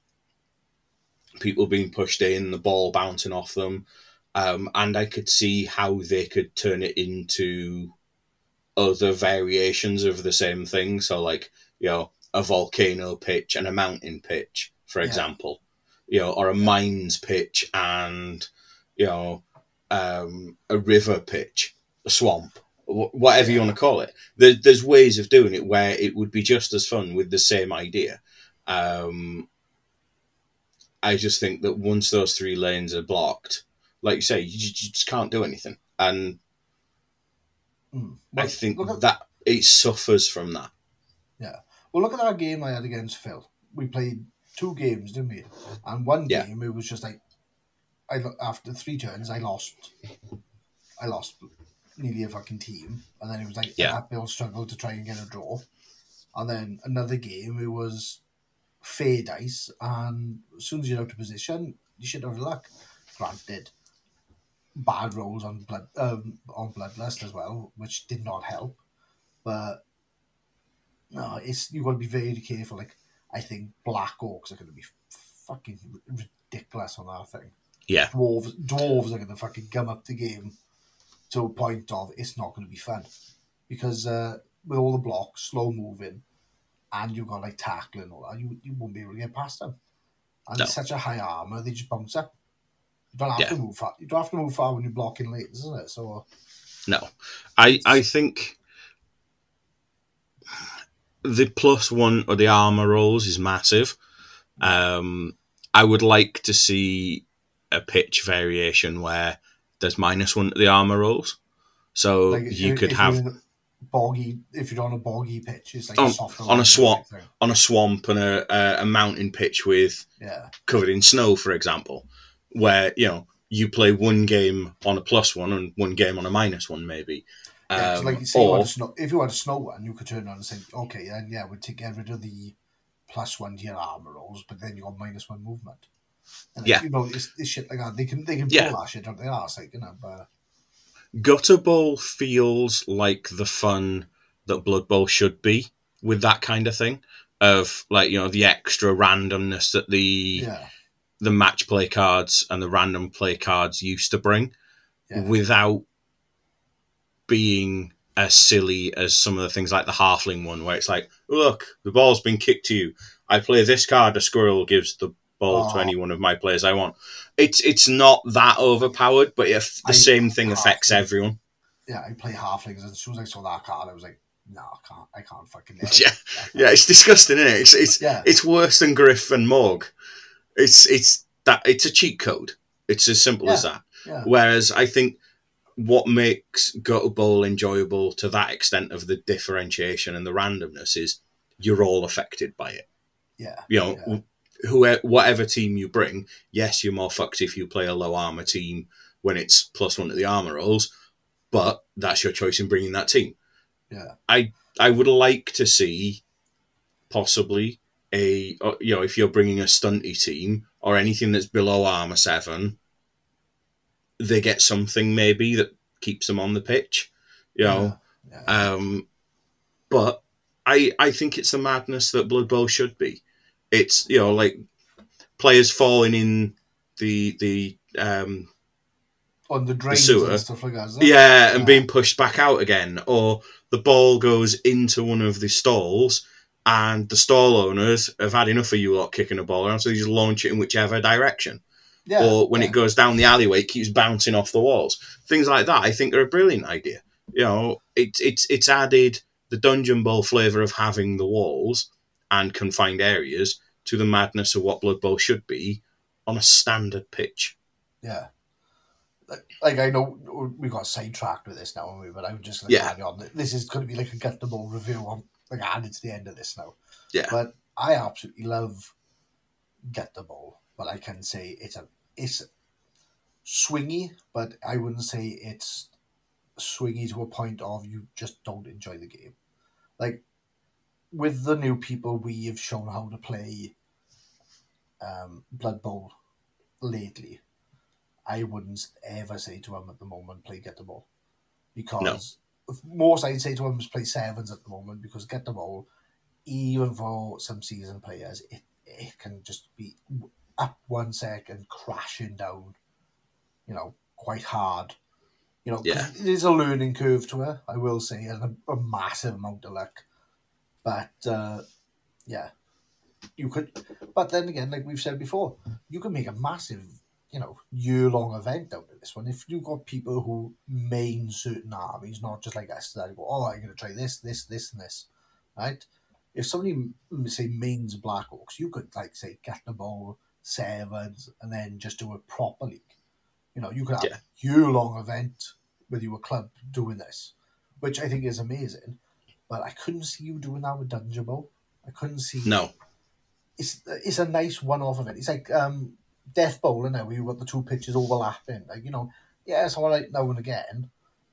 people being pushed in, the ball bouncing off them, um, and I could see how they could turn it into other variations of the same thing. So like, you know, a volcano pitch and a mountain pitch, for Yeah. example, you know, or a mines pitch and you know, um, a river pitch, a swamp, whatever you want to call it. There, there's ways of doing it where it would be just as fun with the same idea. Um, I just think that once those three lanes are blocked, like you say, you, you just can't do anything, and Mm. I think at, that it suffers from that. Yeah. Well, look at that game I had against Phil. We played two games, didn't we? And one Yeah. game it was just like, I after three turns I lost, I lost nearly a fucking team, and then it was like Yeah. an uphill struggle to try and get a draw, and then another game it was fair dice, and as soon as you're out of position, you should have luck. Granted, bad rolls on blood um, on bloodlust as well, which did not help. But no, it's you got to be very careful. Like I think black orcs are going to be fucking ridiculous on that thing. Yeah. dwarves dwarves are going to fucking gum up the game to a point of it's not going to be fun because uh, with all the blocks, slow moving, and you've got like tackling all that, you you won't be able to get past them. And No. it's such a high armor, they just bounce up. You don't have to move far. You don't have to move far when you're blocking late, isn't it? So No, I I think the plus one or the armor rolls is massive. Um, I would like to see a pitch variation where there's minus one to the armor rolls, so like you could have you're in a boggy. If you're on a boggy pitch, it's like On- a on a swamp. on a swamp and a, a, mountain pitch with Yeah, covered in snow, for example, where you know you play one game on a plus one and one game on a minus one, maybe. yeah Um, like you say, you or a snow, if you had a snow one, you could turn around and say, okay, then yeah, we'd take get rid of the plus one to your armor rolls, but then you got minus one movement. And Yeah. you know, it's, it's shit like that. They can they can Yeah. pull that shit out their like you know. But Gutter Bowl feels like the fun that Blood Bowl should be with that kind of thing. Of like you know the extra randomness that the yeah, the match play cards and the random play cards used to bring, yeah, without being as silly as some of the things like the halfling one, where it's like, look, the ball's been kicked to you. I play this card. A squirrel gives the ball to Oh. any one of my players I want. It's it's not that overpowered, but if the I- same thing affects everyone. yeah. I play halflings, and as soon as I saw that card, I was like, no, I can't, I can't fucking. live Yeah. Yeah, it's disgusting, isn't it? It's it's yeah, it's worse than Griff and Morg. It's it's that it's a cheat code. It's as simple as that. yeah, Whereas I think what makes Gutter Bowl enjoyable to that extent of the differentiation and the randomness is you're all affected by it. yeah. You know, Yeah. Whoever whatever team you bring, yes, you're more fucked if you play a low armor team when it's plus one to the armor rolls. but that's your choice in bringing that team. Yeah. I I would like to see possibly a uh, you know if you're bringing a stunty team or anything that's below armor seven, they get something maybe that keeps them on the pitch. You know, Yeah. um, but I I think it's the madness that Blood Bowl should be. It's you know like players falling in the the um, On the drains sewer. and stuff like that. Yeah and Yeah. being pushed back out again, or the ball goes into one of the stalls. And the stall owners have had enough of you lot kicking a ball around, so they just launch it in whichever direction. Yeah, or when yeah. it goes down the alleyway, it keeps bouncing off the walls. Things like that, I think, are a brilliant idea. You know, it's it's it's added the dungeon bowl flavour of having the walls and confined areas to the madness of what Blood Bowl should be on a standard pitch. Yeah. Like, like I know we got sidetracked with this now? But I'm just going to Yeah. carry on. This is going to be like a Gutter Bowl review. on like added to the end of this now. Yeah. But I absolutely love Gutter Bowl. But I can say it's a it's swingy, but I wouldn't say it's swingy to a point of you just don't enjoy the game. Like with the new people, we have shown how to play um, Blood Bowl lately. I wouldn't ever say to them at the moment play Gutter Bowl because most I'd say to them is play sevens at the moment because Gutter Bowl, even for some season players, it it can just be up one second crashing down, you know, quite hard. You know, Yeah. it is a learning curve to it, I will say, and a, a massive amount of luck. But uh, yeah, you could. But then again, like we've said before, you can make a massive, you know, year long event out of this one. If you've got people who main certain armies, not just like us that go, oh, I'm going to try this, this, this, and this, right? If somebody say mains Black Orcs, you could like say Gutter Bowl sevens and then just do it properly. You know, you could have Yeah. a year long event with your club doing this, which I think is amazing. But I couldn't see you doing that with Dungeon Bowl. I couldn't see No, it's it's a nice one off of it. It's like um Death Bowl, isn't it? Where you've got the two pitches overlapping. Like, you know, yeah, it's all right now and again.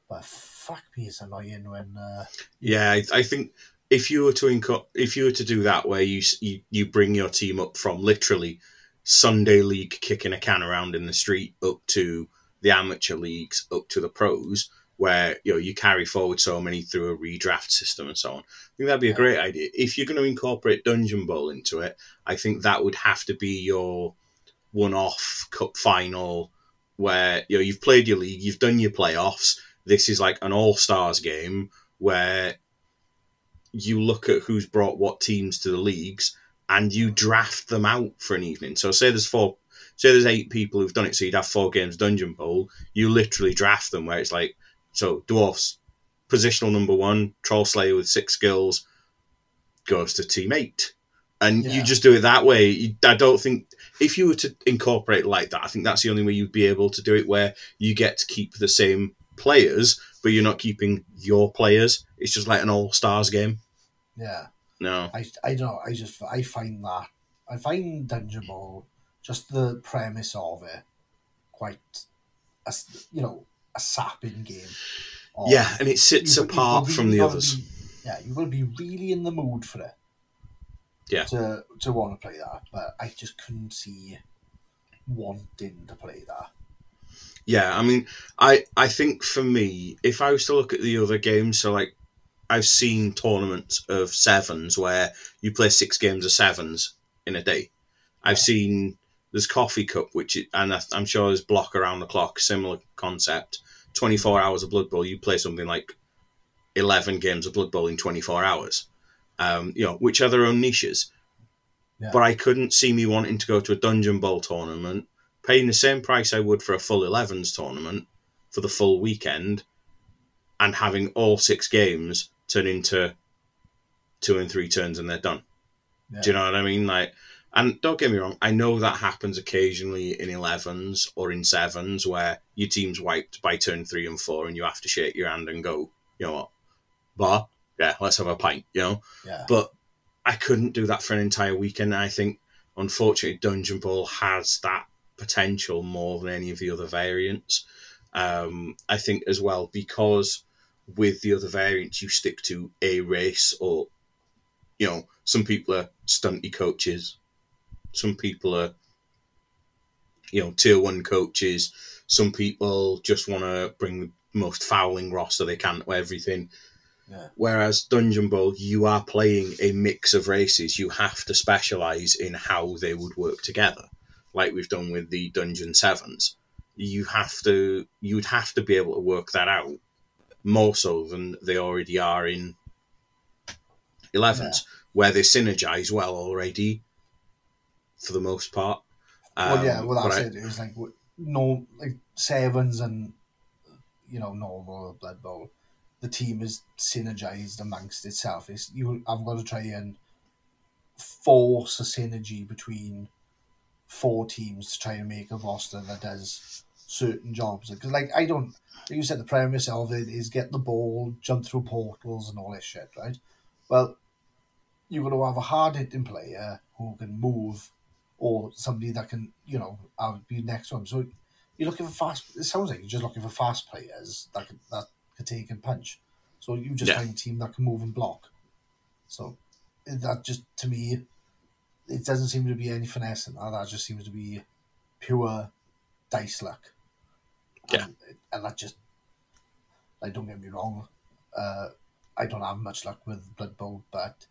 But fuck me, it's annoying when uh yeah, I, I think if you were to inco- if you were to do that, where you, you you bring your team up from literally Sunday league kicking a can around in the street up to the amateur leagues up to the pros, where you know you carry forward so many through a redraft system and so on. I think that'd be a great idea. If you're going to incorporate Dungeon Bowl into it, I think that would have to be your one-off cup final where you know you've played your league, you've done your playoffs. This is like an all-stars game where you look at who's brought what teams to the leagues and you draft them out for an evening. So say there's four, say there's eight people who've done it. So you'd have four games Dungeon Bowl. You literally draft them where it's like, so dwarfs, positional number one, Troll Slayer with six skills goes to team eight. And you just do it that way. You, I don't think if you were to incorporate like that, I think that's the only way you'd be able to do it where you get to keep the same players, but you're not keeping your players. It's just like an all stars game. yeah. No. I I don't know, I just I find that I find Dungeon Bowl just the premise of it quite you know, a sapping game. of- Yeah, and it sits you- apart really from the others. be- yeah, you've got to be really in the mood for it. Yeah. To to want to play that, but I just couldn't see wanting to play that. Yeah, I mean, I I think for me, if I was to look at the other games, so like I've seen tournaments of sevens where you play six games of sevens in a day. I've Yeah. seen there's Coffee Cup, which is, and I- I'm sure there's Block around the clock, similar concept. 24 hours of Blood Bowl, you play something like 11 games of Blood Bowl in 24 hours. Um, you know, which are their own niches. Yeah. But I couldn't see me wanting to go to a Dungeon Bowl tournament, paying the same price I would for a full 11s tournament for the full weekend, and having all six games turn into two and three turns and they're done. Yeah. Do you know what I mean? Like, and don't get me wrong, I know that happens occasionally in 11s or in sevens where your team's wiped by turn three and four and you have to shake your hand and go, you know what, bar, yeah, let's have a pint, you know? Yeah. But I couldn't do that for an entire weekend. I think, unfortunately, Dungeon Bowl has that potential more than any of the other variants. Um, I think as well because with the other variants you stick to a race or you know some people are stunty coaches, some people are you know tier one coaches, some people just want to bring the most fouling roster they can to everything. Yeah. Whereas Dungeon Bowl, you are playing a mix of races. You have to specialize in how they would work together, like we've done with the Dungeon Sevens. You have to, you would have to be able to work that out more so than they already are in 11s, where they synergize well already for the most part. well, yeah, Um, well, that's I- it. It was like no, like sevens and you know normal or Blood Bowl. The team is synergized amongst itself. It's you. I've got to try and force a synergy between four teams to try and make a roster that does certain jobs. Because, like, I don't. Like you said, the premise of it is get the ball, jump through portals, and all this shit, right? Well, you're going to have a hard hitting player who can move or somebody that can, you know, be next to him. So you're looking for fast. It sounds like you're just looking for fast players that can, that can take and punch. So you just Yeah. find a team that can move and block. So that just to me, it doesn't seem to be any finesse in that. That just seems to be pure dice luck. Yeah. and, and that just like don't get me wrong, uh, I don't have much luck with Blood Bowl, but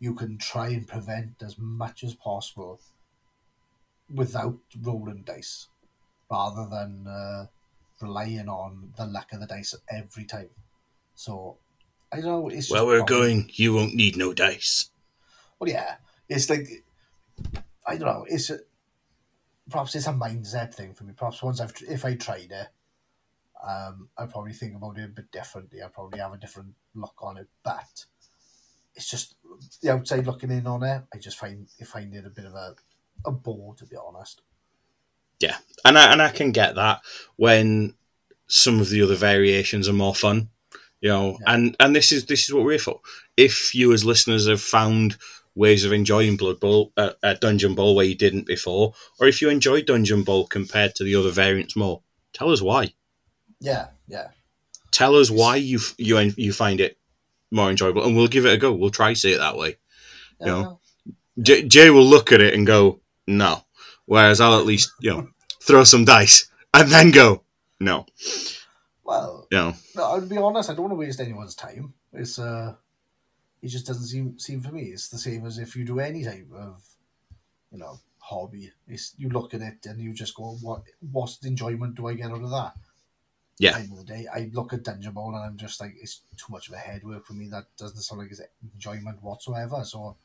you can try and prevent as much as possible without rolling dice, rather than uh, relying on the luck of the dice every time. So I don't know. It's Where we're probably- going, you won't need no dice. Well, yeah, it's like I don't know. It's a, perhaps it's a mindset thing for me. Perhaps once I've if I tried it, um, I probably think about it a bit differently. I probably have a different look on it, but it's just the outside looking in on it. I just find I find it a bit of a a bore, to be honest. Yeah, and I and I can get that when some of the other variations are more fun, you know. Yeah. And and this is this is what we're for. If you as listeners have found ways of enjoying Blood Bowl, uh, uh, Dungeon Bowl where you didn't before, or if you enjoy Dungeon Bowl compared to the other variants more, tell us why. Yeah, yeah, Tell us why you you you find it more enjoyable, and we'll give it a go. We'll try see it that way. yeah. know, J- Jay will look at it and go no, whereas I'll at least you know throw some dice and then go no. Well, You know, no, I'll be honest. I don't want to waste anyone's time. It's uh, it just doesn't seem seem for me. It's the same as if you do any type of, you know, hobby. It's you look at it and you just go, what what's the enjoyment do I get out of that? Yeah. At the end of the day, I look at Dungeon Bowl and I'm just like, it's too much of a head work for me. That doesn't sound like it's enjoyment whatsoever. So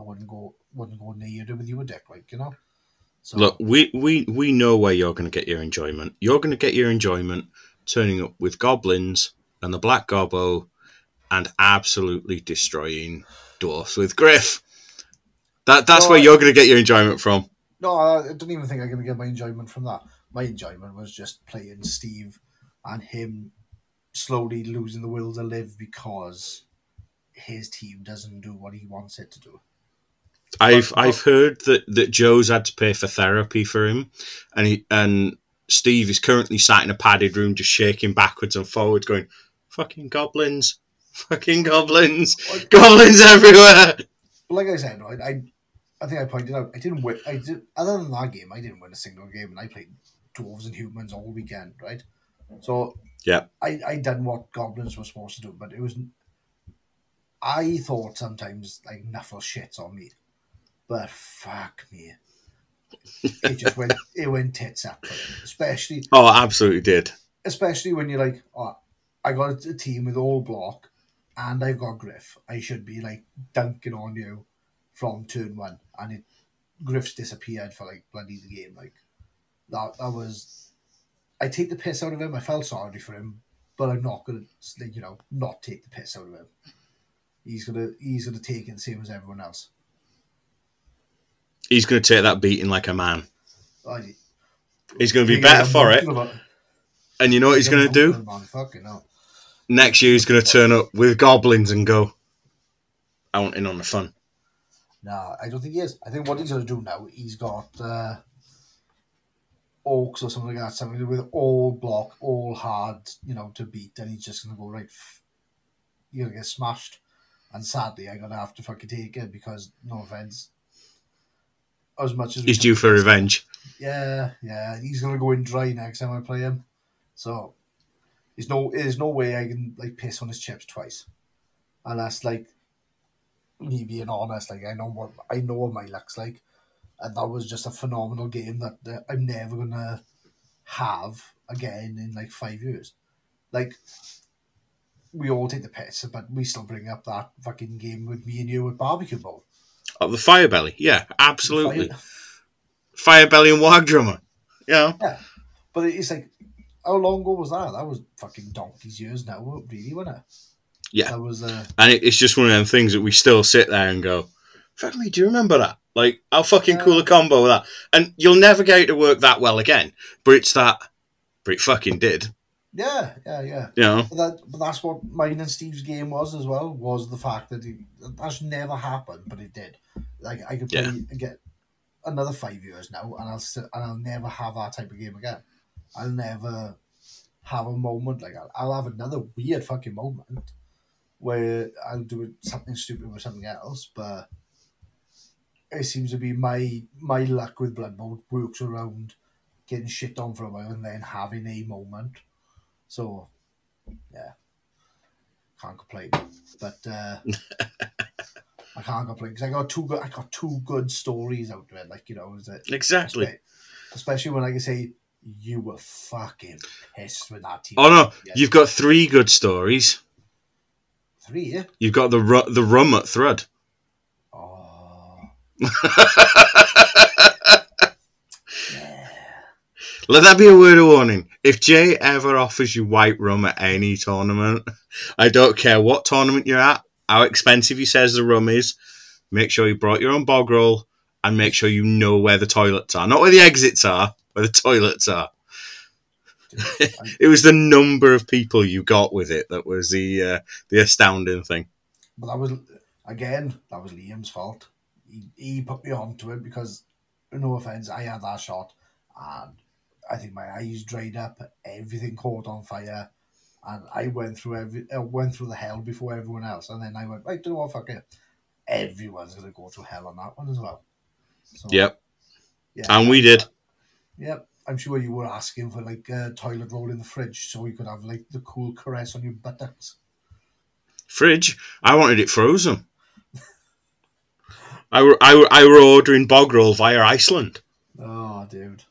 I wouldn't go wouldn't go near it with you a dick, like you know. So Look, we, we, we know where you're going to get your enjoyment. You're going to get your enjoyment turning up with goblins and the Black Gobbo and absolutely destroying dwarfs with Griff. That That's No, where you're going to get your enjoyment from. No, I don't even think I'm going to get my enjoyment from that. My enjoyment was just playing Steve and him slowly losing the will to live because his team doesn't do what he wants it to do. I've I've heard that, that Joe's had to pay for therapy for him, and he and Steve is currently sat in a padded room, just shaking backwards and forwards, going, "Fucking goblins, fucking goblins, goblins everywhere." Like I said, I, I, I think I pointed out I didn't win. I did other than that game, I didn't win a single game, and I played dwarves and humans all weekend, right? So Yeah. I I done what goblins were supposed to do, but it was. I thought sometimes like Nuffle shits on me, but fuck me, it just went it went tits up for him. Especially Oh, absolutely did. especially when you're like, oh, I got a team with all block, and I've got Griff. I should be like dunking on you from turn one, and it Griff's disappeared for like bloody the game. Like that, that was. I take the piss out of him. I felt sorry for him, but I'm not gonna, you know, not take the piss out of him. He's gonna, he's gonna take it the same as everyone else. He's going to take that beating like a man. I, He's going to be better for it. And you know what he's going to do? Next year, he's going to turn up with goblins and go, I want in on the fun. No, I don't think he is. I think what he's going to do now, he's got. Uh, Orcs or something like that, something with all block, all hard, you know, to beat, and he's just gonna go right. You're gonna get smashed, and sadly, I gotta have to fucking take it because no offense. As much as He's due for revenge. Yeah, yeah, he's gonna go in dry next time I play him. So there's no there's no way I can like piss on his chips twice. And that's like me being honest, like I know what I know what my luck's like. And that was just a phenomenal game that, that I'm never gonna have again in like five years. Like we all take the piss, but we still bring up that fucking game with me and you at barbecue bowl. Oh, the Fire Belly. Yeah, absolutely. Fire- Fire Belly and Wag Drummer. Yeah. But it's like, how long ago was that? That was fucking donkey's years now, really, wasn't it? Yeah. That was, uh, And it, it's just one of them things that we still sit there and go, fuck me, do you remember that? Like, how fucking cool a combo that. And you'll never get it to work that well again. But it's that, but it fucking did. Yeah, yeah, yeah. You know? But, that, but that's what mine and Steve's game was as well, was the fact that it, that's never happened, but it did. Like, I could play Yeah. get another five years now, and I'll still, and I'll never have that type of game again. I'll never have a moment like that. I'll have another weird fucking moment where I'll do something stupid with something else, but it seems to be my my luck with Blood Bowl works around getting shit on for a while and then having a moment. So, yeah, can't complain. But uh, I can't complain because I got two good. I got two good stories out of it. Like you know, is it Exactly. Espe- Especially when I can say you were fucking pissed with that team. Oh no, Yeah. you've got three good stories. three. Yeah? You've got the ru- the rum at Thread. Oh, Let that be a word of warning. If Jay ever offers you white rum at any tournament, I don't care what tournament you're at, how expensive he says the rum is, make sure you brought your own bog roll and make sure you know where the toilets are. Not where the exits are, where the toilets are. it was the number of people you got with it that was the uh, the astounding thing. but that was again that was Liam's fault. He, he put me onto it because, no offense, I had that shot and I think my eyes dried up, everything caught on fire, and I went through every uh, went through the hell before everyone else, and then I went right, do you know what, fuck it, everyone's gonna go through hell on that one as well. So, Yep. yeah, And we did. Yep. I'm sure you were asking for like a toilet roll in the fridge so you could have like the cool caress on your buttocks. Fridge. I wanted it frozen. I were, I, were, I were ordering bog roll via Iceland. Oh, dude.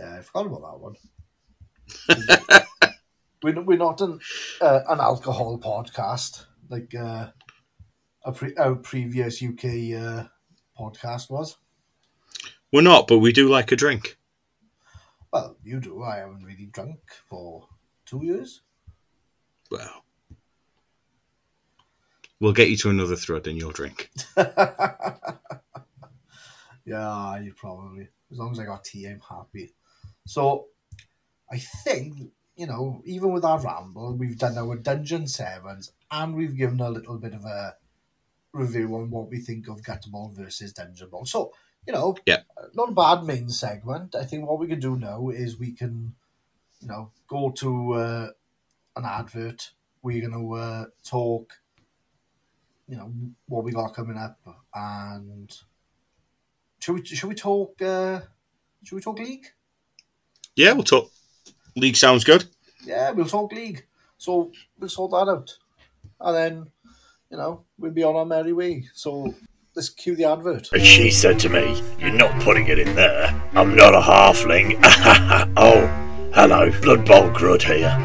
Yeah, I forgot about that one. we're, we're not an uh, an alcohol podcast like uh, a pre- our previous UK uh, podcast was. We're not, but we do like a drink. Well, you do. I haven't really drunk for two years. Well, we'll get you to another thread and you'll drink. yeah, you probably. As long as I got tea, I'm happy. So, I think you know, even with our ramble, we've done our Dungeon Sevens, and we've given a little bit of a review on what we think of Gutter Bowl versus Dungeon Bowl. So, you know, Yeah. not a bad main segment. I think what we can do now is we can, you know, go to uh, an advert. We're going to uh, talk, you know, what we got coming up, and should we should we talk? Uh, should we talk league? Yeah, we'll talk. League sounds good. Yeah, we'll talk league. So we'll sort that out, and then you know we'll be on our merry way. So let's cue the advert. And she said to me, You're not putting it in there. I'm not a halfling. oh, hello, Blood Bowl Grud here.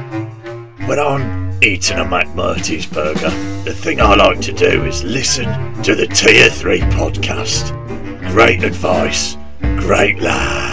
When I'm eating a McMurty's burger, the thing I like to do is listen to the Tier 3 podcast. Great advice, great lads.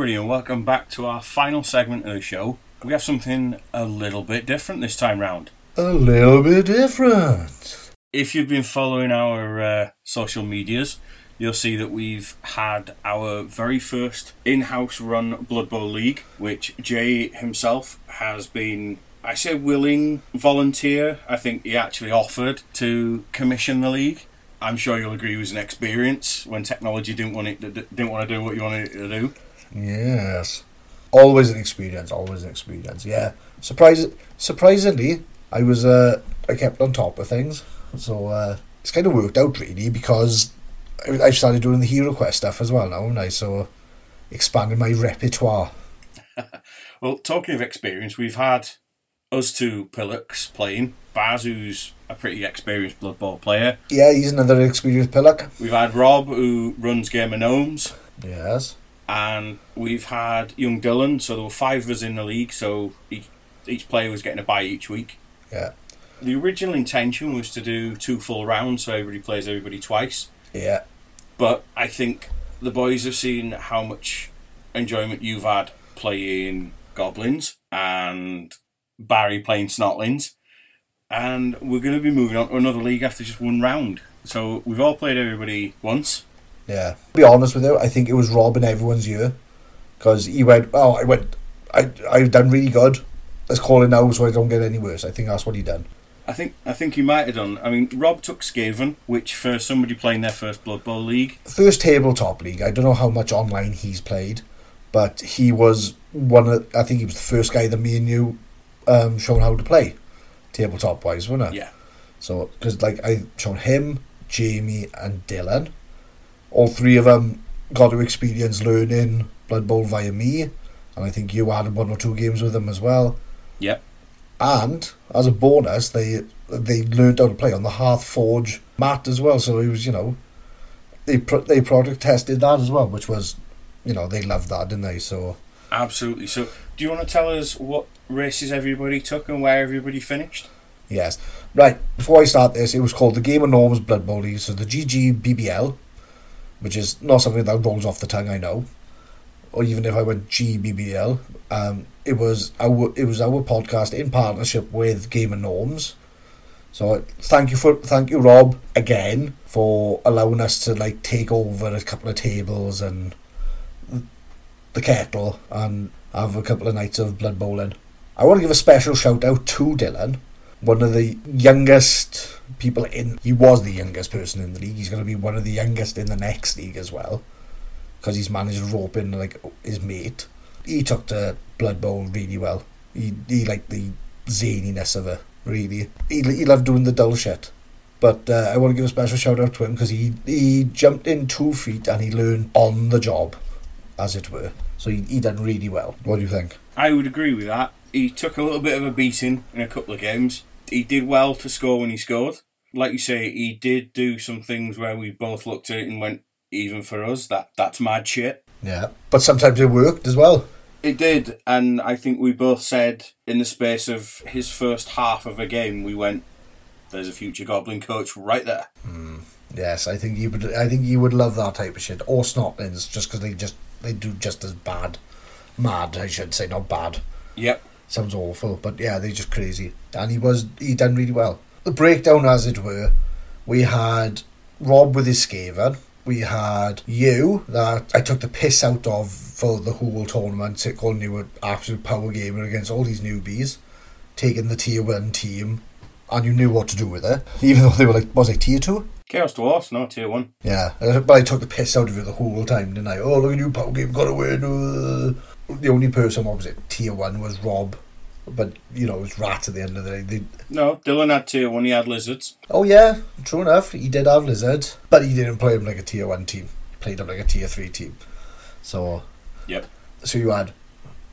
Everybody, and welcome back to our final segment of the show. We have something a little bit different this time round. A little bit different. If you've been following our uh, social medias, you'll see that we've had our very first in house run Blood Bowl League, which Jay himself has been, I say, willing volunteer. I think he actually offered to commission the league. I'm sure you'll agree it was an experience when technology didn't want it didn't want to do what you wanted it to do. Yes. Always an experience, always an experience. Yeah. Surprise surprisingly, I was uh I kept on top of things. So uh it's kind of worked out really because I- I've started doing the Hero Quest stuff as well now, and I so expanded my repertoire. Well, talking of experience, we've had us two Pillocks playing. Baz, who's a pretty experienced Blood Bowl player. Yeah, he's another experienced pillock. We've had Rob, who runs Game of Gnomes. Yes. And we've had young Dylan. So there were five of us in the league. So each, each player was getting a bye each week. Yeah. The original intention was to do two full rounds, so everybody plays everybody twice. Yeah. But I think the boys have seen how much enjoyment you've had playing goblins and Barry playing snotlings, and we're going to be moving on to another league after just one round. So we've all played everybody once. Yeah. To be honest with you, I think it was Rob in everyone's year. Because he went, oh, I went, I, I've done really good. Let's call it now so I don't get any worse. I think that's what he done. I think I think he might have done. I mean, Rob took Skaven, which for somebody playing their first Blood Bowl league, First tabletop league. I don't know how much online he's played, but he was one of. I think he was the first guy that me and you um, shown how to play, tabletop wise, wasn't it? yeah, So because like I shown him, Jamie, and Dylan, all three of them got to experience learning Blood Bowl via me, and I think you had one or two games with them as well. Yep. And as a bonus, they they learned how to play on the Hearth Forge mat as well. So it was you know, they pro- they product tested that as well, which was, you know, they loved that, didn't they? So absolutely. So, do you want to tell us what races everybody took and where everybody finished? Yes. Right, before I start this, it was called the Game of Norms Blood Bowl League, so the GGBBL, which is not something that rolls off the tongue, I know. Or even if I went GBBL, um, it was our it was our podcast in partnership with Game of Norms. So thank you for thank you Rob again for allowing us to like take over a couple of tables and the kettle and have a couple of nights of blood bowling. I want to give a special shout out to Dylan, one of the youngest people in. He was the youngest person in the league. He's going to be one of the youngest in the next league as well, because he's managed to rope in like his mate. He took to Blood Bowl really well. He he liked the zaniness of it. Really, he he loved doing the dull shit. But uh, I want to give a special shout out to him because he he jumped in two feet and he learned on the job, as it were. So he he done really well. What do you think? I would agree with that. He took a little bit of a beating in a couple of games. He did well to score when he scored. Like you say, he did do some things where we both looked at it and went, even for us, that that's mad shit. Yeah, but sometimes it worked as well. It did, and I think we both said in the space of his first half of a game, we went, "There's a future Goblin coach right there." Hmm, yes, I think you would. I think you would love that type of shit. Or snotlings, just because they just they do just as bad, mad. I should say, not bad. Yep. Sounds awful, but yeah, they're just crazy. And he was he done really well. The breakdown, as it were, we had Rob with his Skaven. We had you that I took the piss out of for the whole tournament, calling you an absolute power gamer against all these newbies, taking the tier one team, and you knew what to do with it, even though they were like, was it tier two? Chaos Dwarfs, no tier one. Yeah, uh, but I took the piss out of you the whole time, didn't I? Oh, look at you, power game, got uh. The only person, what was it, tier one was Rob, but you know, it was rat at the end of the day. They, No, Dylan had tier one. He had lizards. oh yeah, true enough, he did have lizards, but he didn't play him like a tier one team. He played him like a tier three team. So, Yep. so you had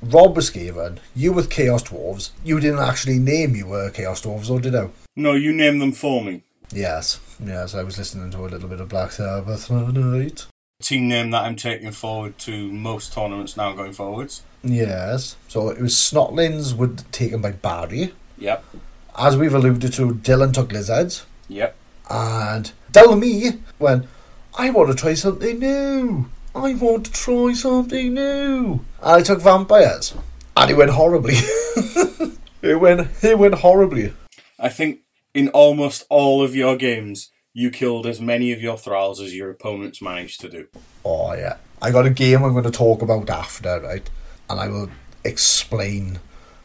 Rob with Skaven, you with Chaos Dwarves. You didn't actually name you were Chaos Dwarves, or did I? No, you name them for me. Yes, yes, I was listening to a little bit of Black Sabbath last night. Team name that I'm taking forward to most tournaments now going forwards. Yes. So it was Snotlings would taken by Barry. Yep. As we've alluded to, Dylan took lizards. Yep. And Delmy went, I want to try something new. I want to try something new. And I took vampires. And it went horribly. it went it went horribly. I think in almost all of your games, you killed as many of your thralls as your opponents managed to do. Oh yeah. I got a game I'm going to talk about after, right? And I will explain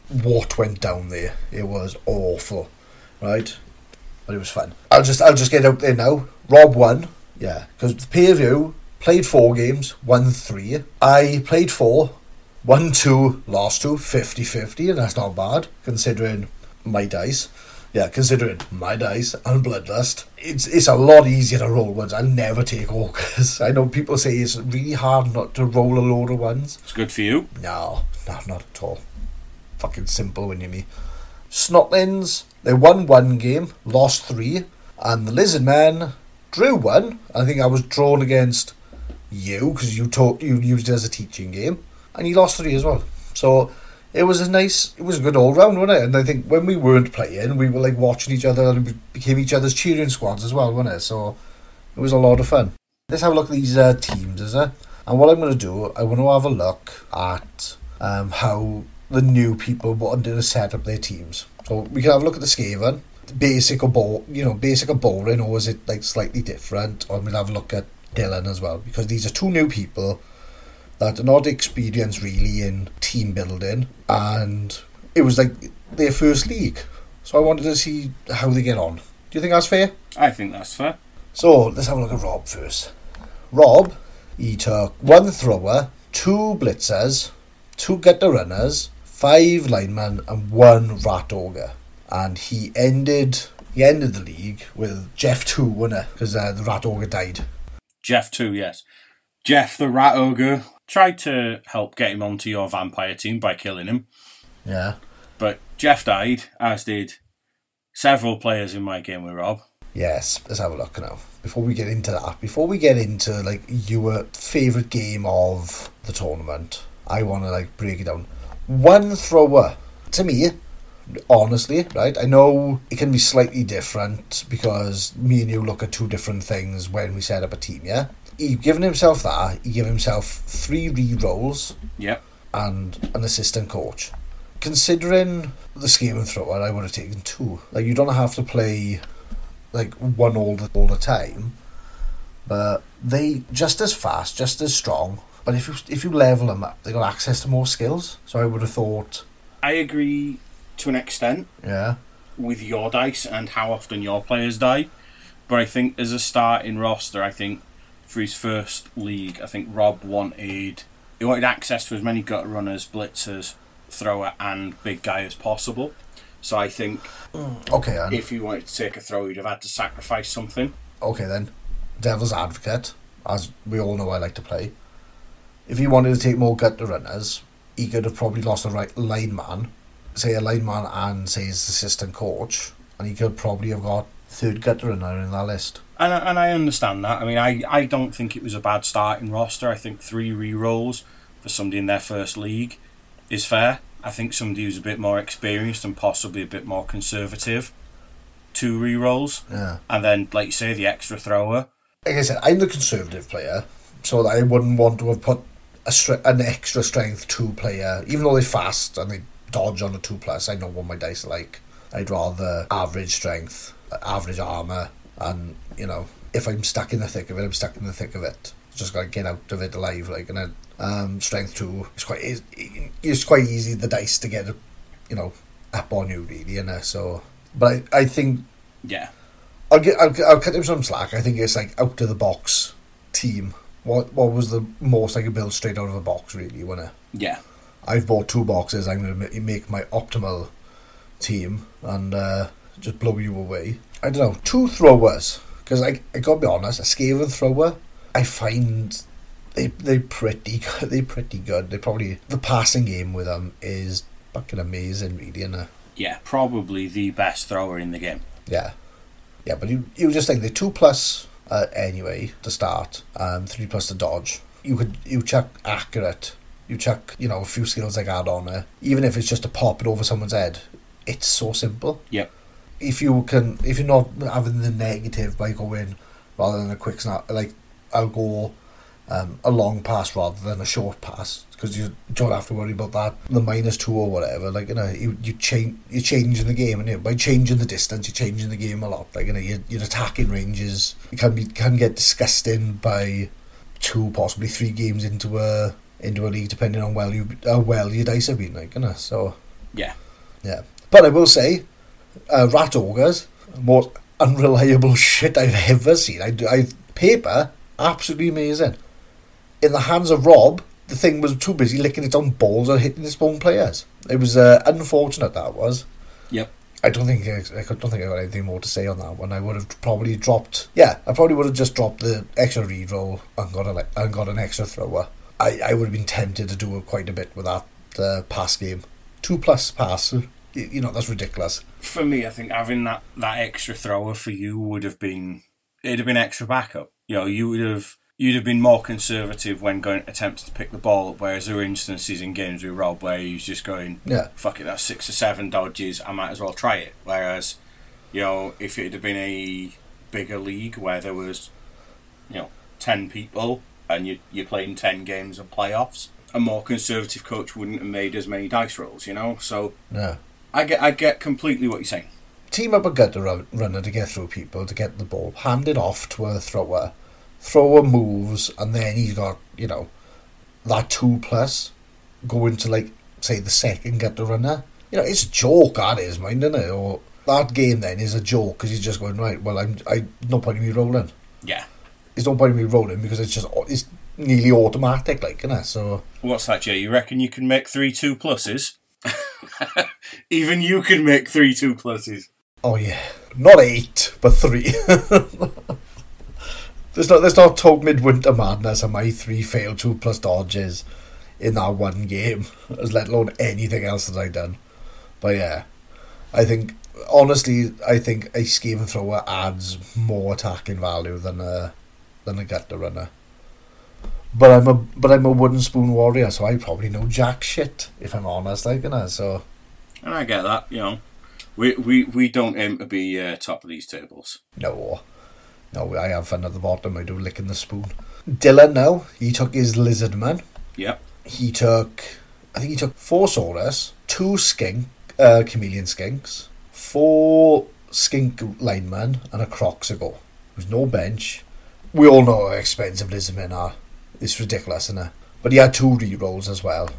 what went down there. It was awful, right? but it was fun. I'll just I'll just get out there now. Rob won, yeah, because the peer view played four games, won three. I played four, won two, lost two, 50-50, and that's not bad considering my dice. Yeah, considering my dice and bloodlust, it's it's a lot easier to roll ones. I'll never take ogres. I know people say it's really hard not to roll a load of ones. It's good for you. No, no, not at all. Fucking simple when you me. Snotlings, they won one game, lost three, and the Lizard Man drew one. I think I was drawn against you because you taught you used it as a teaching game, and he lost three as well. So it was a nice, it was a good all round, wasn't it? And I think when we weren't playing, we were like watching each other and we became each other's cheering squads as well, wasn't it? So it was a lot of fun. Let's have a look at these uh, teams, is it? And what I'm going to do, I want to have a look at um, how the new people wanted to set up their teams. So we can have a look at the Skaven, basic or bo- you know, basic or boring, or is it like slightly different? Or we'll have a look at Dylan as well, because these are two new people that are not experienced really in team building, and it was like their first league. So I wanted to see how they get on. Do you think that's fair? I think that's fair. So let's have a look at Rob first. Rob, he took one thrower, two blitzers, two gutter runners, five linemen, and one rat ogre. And he ended he ended the league with Jeff two, wasn't? Because uh, the rat ogre died. Jeff two, yes. Jeff the Rat Ogre tried to help get him onto your vampire team by killing him, Yeah. but Jeff died, as did several players in my game with Rob. Yes, let's have a look now. Before we get into that, before we get into like your favourite game of the tournament, I want to like break it down. One thrower, to me, honestly, right? I know it can be slightly different because me and you look at two different things when we set up a team, yeah? He given himself that, he gave himself three re rolls Yep. and an assistant coach. Considering the scheme and thrower, I would have taken two. Like you don't have to play like one all the all the time, but they just as fast, just as strong. But if you if you level them up, they got access to more skills. So I would have thought, I agree to an extent yeah, with your dice and how often your players die. But I think as a starting roster, I think for his first league, I think Rob wanted he wanted access to as many gut runners, blitzers, thrower, and big guy as possible. So I think mm, okay, then. if he wanted to take a throw, he'd have had to sacrifice something. okay then, devil's advocate, as we all know I like to play. If he wanted to take more gut runners, he could have probably lost a right line man, say a line man and say his assistant coach, and he could probably have got third gut runner in that list. And I, and I understand that. I mean, I, I don't think it was a bad starting roster. I think three re rolls for somebody in their first league is fair. I think somebody who's a bit more experienced and possibly a bit more conservative, two re rolls, Yeah. and then, like you say, the extra thrower. Like I said, I'm the conservative player, so I wouldn't want to have put a stre- an extra strength two player, even though they're fast and they dodge on a two plus. I know what my dice are like. I'd rather average strength, average armor, and you know, if I'm stuck in the thick of it, I'm stuck in the thick of it. Just gotta get out of it alive, like and then um, strength two. It's quite it's, it's quite easy the dice to get, you know, up on you really, you know. So, but I, I think Yeah. I'll get I'll, I'll cut him some slack. I think it's like out of the box team. What what was the most I could build straight out of a box really? When Yeah. I've bought two boxes, I'm gonna make my optimal team and uh, just blow you away. I don't know two throwers because I I gotta be honest, a Skaven thrower I find they they pretty good. They pretty good. They probably the passing game with them is fucking amazing, really, and Yeah. Probably the best thrower in the game. Yeah, yeah, but you you just think the two plus uh, anyway to start, um, three plus to dodge. You could you chuck accurate, you chuck you know a few skills like add on it, even if it's just to pop it over someone's head. It's so simple. Yep. If you can, if you're not having the negative by going rather than a quick snap, like I'll go um, a long pass rather than a short pass because you don't have to worry about that the minus two or whatever. Like you know, you you change you're changing the game, and you know, by changing the distance, you're changing the game a lot. Like you know, your, your attacking ranges it can be can get disgusting by two, possibly three games into a into a league, depending on well you how well your dice have been. Like you know, so Yeah. yeah. But I will say, uh, rat ogres more unreliable shit I've ever seen. I, I paper absolutely amazing. In the hands of Rob, the thing was too busy licking its own balls and hitting its own players. It was uh, unfortunate that was. Yep. I don't think I, I don't think I got anything more to say on that one. I would have probably dropped. Yeah, I probably would have just dropped the extra re-roll and got a and got an extra thrower. I, I would have been tempted to do quite a bit with that uh, pass game. Two plus pass. You know that's ridiculous. For me, I think having that, that extra thrower for you would have been it'd have been extra backup. You know, you would have you'd have been more conservative when going attempting to pick the ball up. Whereas there were instances in games with Rob where he's just going, Yeah. fuck it, that's six or seven dodges. I might as well try it. Whereas, you know, if it had been a bigger league where there was, you know, ten people and you you're playing ten games of playoffs, a more conservative coach wouldn't have made as many dice rolls. You know, so Yeah. I get I get completely what you're saying. Team up a gutter run- runner to get through people to get the ball, hand it off to a thrower. Thrower moves, and then he's got you know that two plus going to like say the second gutter runner. You know, it's a joke that is, mind, isn't it? Or that game then is a joke because he's just going right. Well, I'm I no point in me rolling. Yeah. it's no point in me rolling because it's just it's nearly automatic, like, isn't it? So What's that, Jay? You reckon you can make three two pluses? Even you can make three two pluses. Oh yeah, not eight, but three. there's not there's not total midwinter madness and my three failed two plus dodges in that one game, as let alone anything else that I've done. But yeah, I think honestly, I think a Skaven thrower adds more attacking value than a than a gutter runner. But I'm a but I'm a wooden spoon warrior, so I probably know jack shit if I'm honest, like you know. So And I get that, you know. We we, we don't aim to be uh, top of these tables. No. No, I have fun at the bottom. I do licking the spoon. Dylan, no. He took his lizard man. Yep. He took, I think he took four Saurus, two skink, uh, chameleon skinks, four skink linemen, and a Kroxigor. There was no bench. We all know how expensive lizard men are. It's ridiculous, isn't it? But he had two re-rolls as well,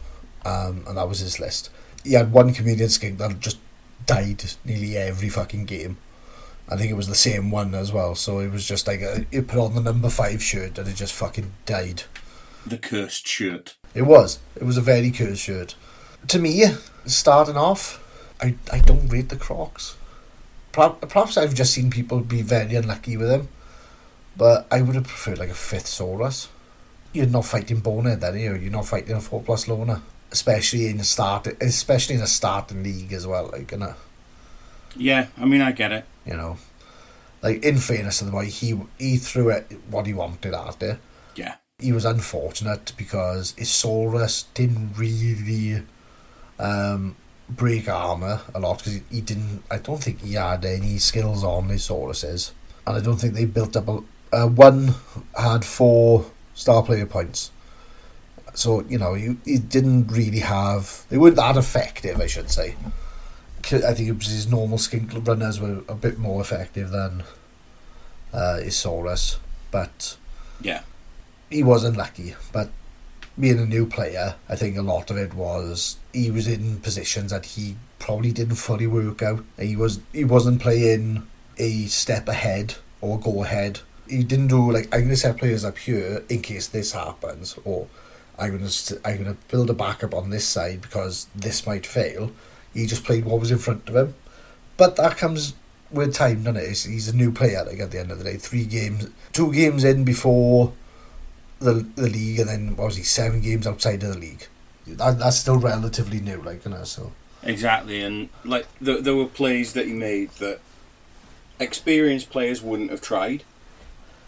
um, and that was his list. He had one chameleon skink that just died nearly every fucking game. I think it was the same one as well. So it was just like a, it put on the number five shirt and it just fucking died. The cursed shirt. It was. It was a very cursed shirt. To me, starting off, I, I don't rate the Crocs. Perhaps, perhaps I've just seen people be very unlucky with them, but I would have preferred like a fifth Saurus. You're not fighting Bonehead then, you? You're not fighting a four plus loner, especially in a start, especially in a starting league as well. Like, you know, Yeah, I mean I get it. you know, like in fairness to the boy, he he threw it what he wanted at it. Yeah. he was unfortunate because his Saurus didn't really um, break armor a lot because he, he didn't. I don't think he had any skills on his Sauruses, and I don't think they built up a. Uh, one had four star player points, so you know he, he didn't really have. They weren't that effective, I should say. I think it was his normal skink runners were a bit more effective than uh, his Saurus, but Yeah. he wasn't lucky. but being a new player, I think a lot of it was he was in positions that he probably didn't fully work out. He was he wasn't playing a step ahead or go ahead. He didn't do like I'm gonna set players up here in case this happens, or I'm gonna I'm gonna build a backup on this side because this might fail. He just played what was in front of him, but that comes with time, doesn't it? He's, he's a new player. Like at the end of the day, three games, two games in before the the league, and then what was he seven games outside of the league? That, that's still relatively new, like you know. So Exactly, and like there, there were plays that he made that experienced players wouldn't have tried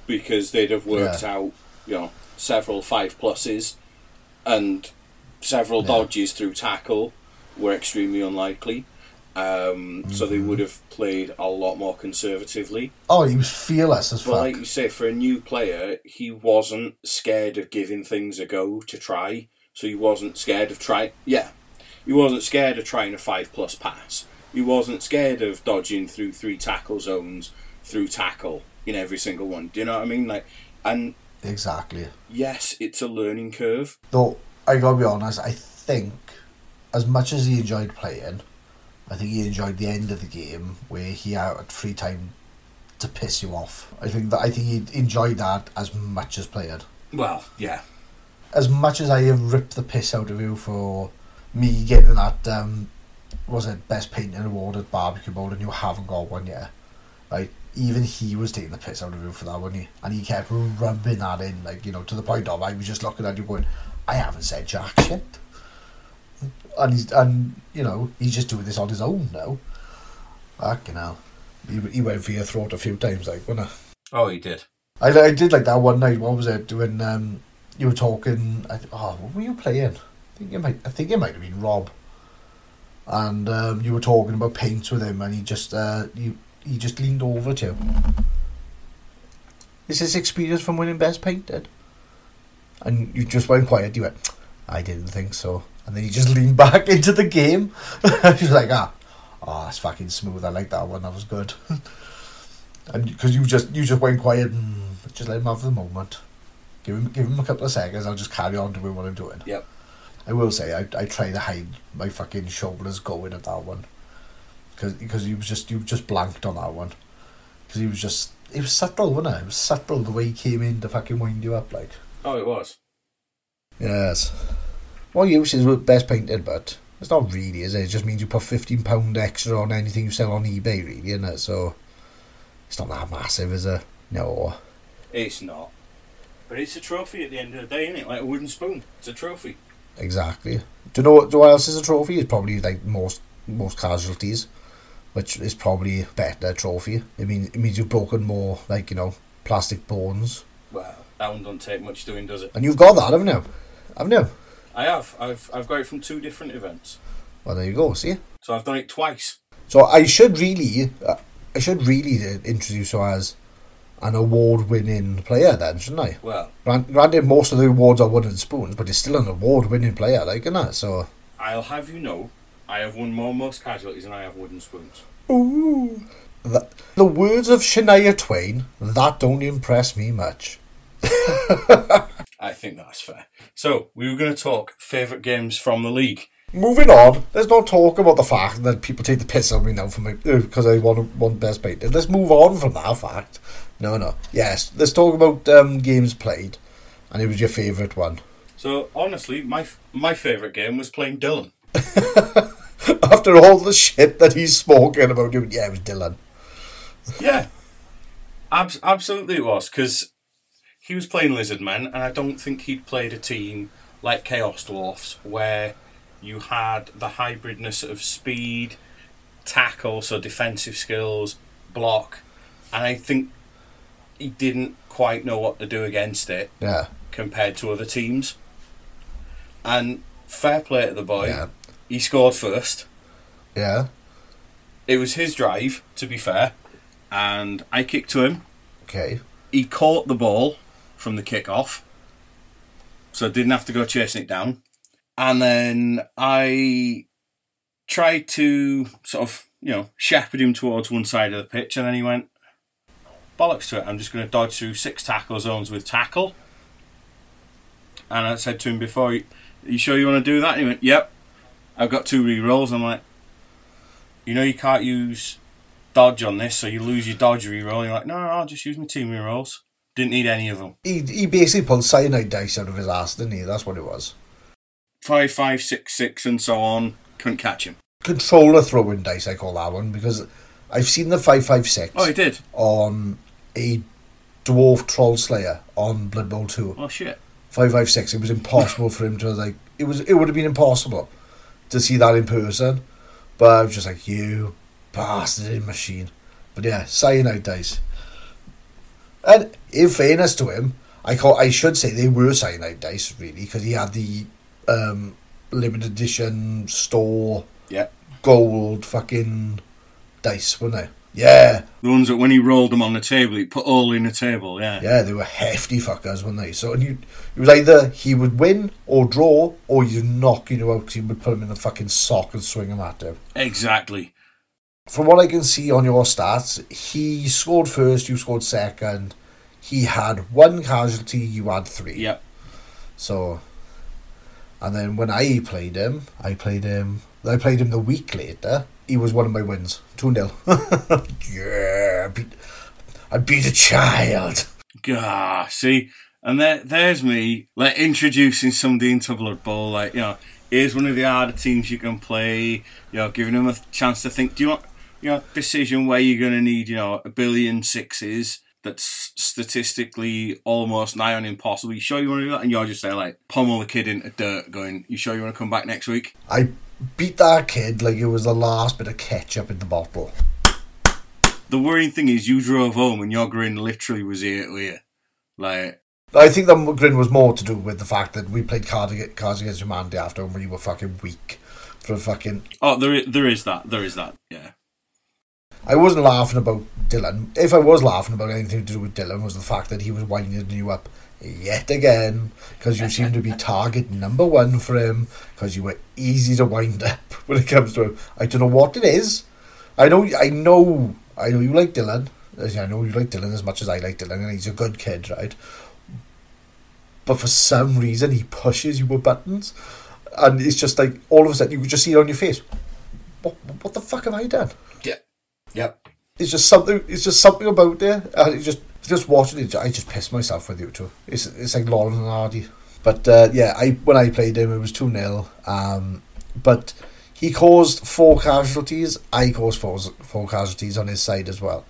because they'd have worked Yeah. out, you know, several five pluses and several Yeah. dodges through tackle were extremely unlikely. Um, So they Mm-hmm. would have played a lot more conservatively. oh, he was fearless as But fuck. like you say, for a new player, he wasn't scared of giving things a go to try. So he wasn't scared of trying. Yeah, he wasn't scared of trying a five plus pass. He wasn't scared of dodging through three tackle zones through tackle in every single one. Do you know what I mean? Like, and exactly. yes, it's a learning curve. Though I gotta be honest, I think as much as he enjoyed playing, I think he enjoyed the end of the game where he had free time to piss you off. I think that I think he enjoyed that as much as played. Well, yeah. As much as I have ripped the piss out of you for me getting that um, was it best painting award at barbecue bowl and you haven't got one yet. Right? Even he was taking the piss out of you for that, wasn't he? And he kept rubbing that in, like, you know, to the point of I was just looking at you going, I haven't said jack shit. And he's and you know, he's just doing this on his own now. Fucking hell. He, he went for your throat a few times, like, wasn't he? Oh, he did. I, I did like that one night. What was it? Doing um, you were talking. I, oh, what were you playing? I think it might. I think it might have been Rob. And um, you were talking about paints with him, and he just uh, you he just leaned over to. Is this experience from winning best painted? And you just went quiet. You went, I didn't think so. And then you just leaned back into the game. You're like, ah, oh, that's fucking smooth. I like that one. That was good. and because you just you just went quiet and just let him have the moment. Give him give him a couple of seconds. I'll just carry on doing what I'm doing. Yep. I will say I I try to hide my fucking shoulders going at that one, because because he was just you just blanked on that one, because he was just it was subtle, wasn't it? It was subtle the way he came in to fucking wind you up like. Oh, it was. Yes. Well, uses with best painted, but it's not really, is it? It just means you put fifteen pound extra on anything you sell on eBay, really, isn't it? So it's not that massive, is it? No. It's not. But it's a trophy at the end of the day, isn't it? Like a wooden spoon. It's a trophy. Exactly. Do you know what, do you know what else is a trophy? It's probably like most most casualties, which is probably a better trophy. It means it means you've broken more like you know plastic bones, Well, that one doesn't take much doing, does it? and you've got that, haven't you? Haven't you? I have. I've I've got it from two different events. Well, there you go. See. So I've done it twice. So I should really, uh, I should really uh, introduce you as an award-winning player, then, shouldn't I? Well, Granted, most of the awards are wooden spoons, but it's still an award-winning player, like, isn't it? So. I'll have you know, I have won more most casualties than I have wooden spoons. Ooh. The, the words of Shania Twain, that don't impress me much. I think that's fair. So we were going to talk favourite games from the league. Moving on, there's no talk about the fact that people take the piss out of me now for my because I want want best painted. Let's move on from that fact. No, no. Yes, let's talk about um, games played, and it was your favourite one. So honestly, my f- my favourite game was playing Dylan. After all the shit that he's spoken about, you, yeah, it was Dylan. Yeah, Abs- absolutely it was because he was playing Lizard Men, and I don't think he'd played a team like Chaos Dwarfs where you had the hybridness of speed, tackle, so defensive skills, block, and I think he didn't quite know what to do against it Yeah, compared to other teams. And fair play to the boy, yeah, he scored first. yeah. It was his drive, to be fair, and I kicked to him. Okay, he caught the ball from the kick off, so didn't have to go chasing it down. And then I tried to sort of, you know, shepherd him towards one side of the pitch, and then he went, bollocks to it, I'm just going to dodge through six tackle zones with tackle. And I said to him before, you you sure you want to do that? And he went, yep. I've got two re rolls. I'm like, you know, you can't use dodge on this, so you lose your dodge re-roll. You're like, no, no, I'll just use my team re-rolls. Didn't need any of them. he he basically pulled cyanide dice out of his ass, didn't he? That's what it was. Five, five, six, six, and so on. Couldn't catch him. Controller throwing dice, I call that one because I've seen the five five six. Oh, he did. on a dwarf troll slayer on Blood Bowl two. Oh shit. Five five six. It was impossible for him to like. It was. It would have been impossible to see that in person. But I was just like, you bastard machine. But yeah, cyanide dice. And in fairness to him, I call. I should say they were cyanide dice really because he had the um, limited edition store Yeah. gold fucking dice, weren't they? Yeah, The ones that when he rolled them on the table, he put all in the table. Yeah. Yeah, they were hefty fuckers, weren't they? So you, it was either he would win or draw, or you knock you out because he would put him in the fucking sock and swing him at him. Exactly. From what I can see on your stats, he scored first, you scored second. He had one casualty, you had three. Yep. So, and then when I played him, I played him. I played him the week later. He was one of my wins, two 0 Yeah, beat I'd beat a child. Gah, see, and there, there's me, like introducing somebody into Blood Bowl. Like, you know, here's one of the harder teams you can play. You know, giving them a chance to think. Do you want, you know, decision where you're going to need, you know, a billion sixes that's statistically almost nigh on impossible. You sure you want to do that? And you're just there, like, pummel the kid into dirt, going, "You sure you want to come back next week?" I beat that kid like it was the last bit of ketchup in the bottle. The worrying thing is, you drove home and your grin literally was here to ear. Like, I think the grin was more to do with the fact that we played Cards Against, Cards Against Humanity after and we were fucking weak for fucking. oh, there, there is that, there is that, yeah. I wasn't laughing about Dylan. If I was laughing about anything to do with Dylan, was the fact that he was winding you up yet again because you seem to be target number one for him because you were easy to wind up when it comes to him. I don't know what it is. I know, I know, I know you like Dylan. I know you like Dylan as much as I like Dylan, and he's a good kid, right? But for some reason, he pushes you with buttons, and it's just like all of a sudden you just see it on your face. What, what the fuck have I done? Yeah. Yep. It's just something. It's just something about there, and it just just watching it. I just pissed myself with you two. It's it's like Laurel and Hardy. But uh, yeah, I when I played him, it was two 0 Um, but he caused four casualties. I caused four four casualties on his side as well.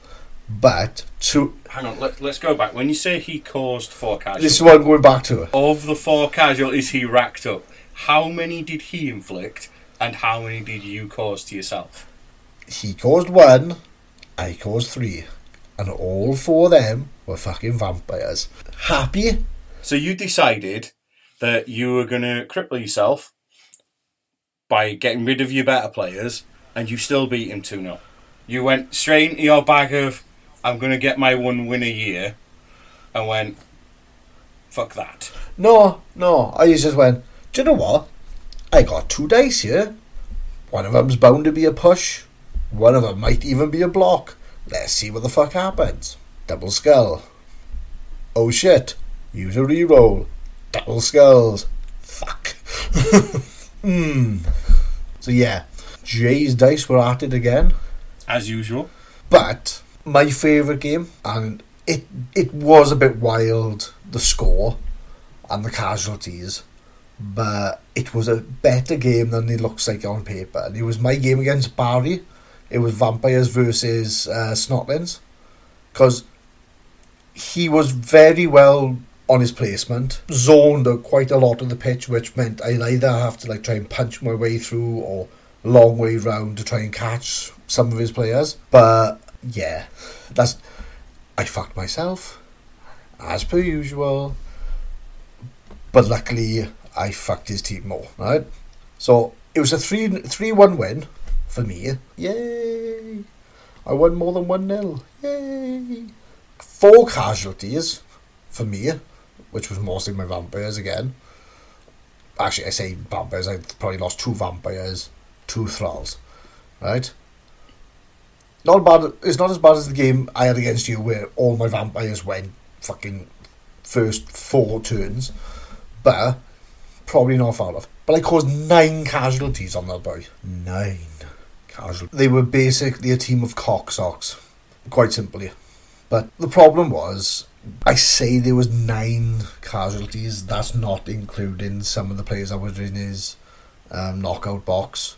But two. Hang on, let, let's go back. When you say he caused four casualties, This is what I'm going back to. it. of the four casualties he racked up, how many did he inflict, and how many did you cause to yourself? He caused one. I caused three, and all four of them were fucking vampires. Happy? So you decided that you were going to cripple yourself by getting rid of your better players, and you still beat him 2 0. You went straight into your bag of, I'm going to get my one win a year, and went, fuck that. No, no. I just went, do you know what? I got two dice here. One of them's bound to be a push. One of them might even be a block. Let's see what the fuck happens. Double skull. Oh shit. Use a reroll. Double skulls. Fuck. Hmm. So yeah, Jay's dice were at it again. As usual. But my favourite game, and it it was a bit wild, the score and the casualties, but it was a better game than it looks like on paper. And it was my game against Barry. It was Vampires versus uh, Snotlings, because he was very well on his placement, zoned out quite a lot of the pitch, which meant I'd either have to like try and punch my way through or long way round to try and catch some of his players. But yeah, that's I fucked myself as per usual. But luckily, I fucked his team more. Right, so it was a three three one win for me. Yay! I won more than one 0 Yay! Four casualties for me, which was mostly my vampires again. Actually, I say vampires. I probably lost two vampires, two thralls, right? Not bad. It's not as bad as the game I had against you, where all my vampires went fucking first four turns, but probably not far off. But I caused nine casualties on that boy. Nine casualties. They were basically a team of cocksocks, quite simply. But the problem was, I say there was nine casualties. That's not including some of the players that were in his um, knockout box.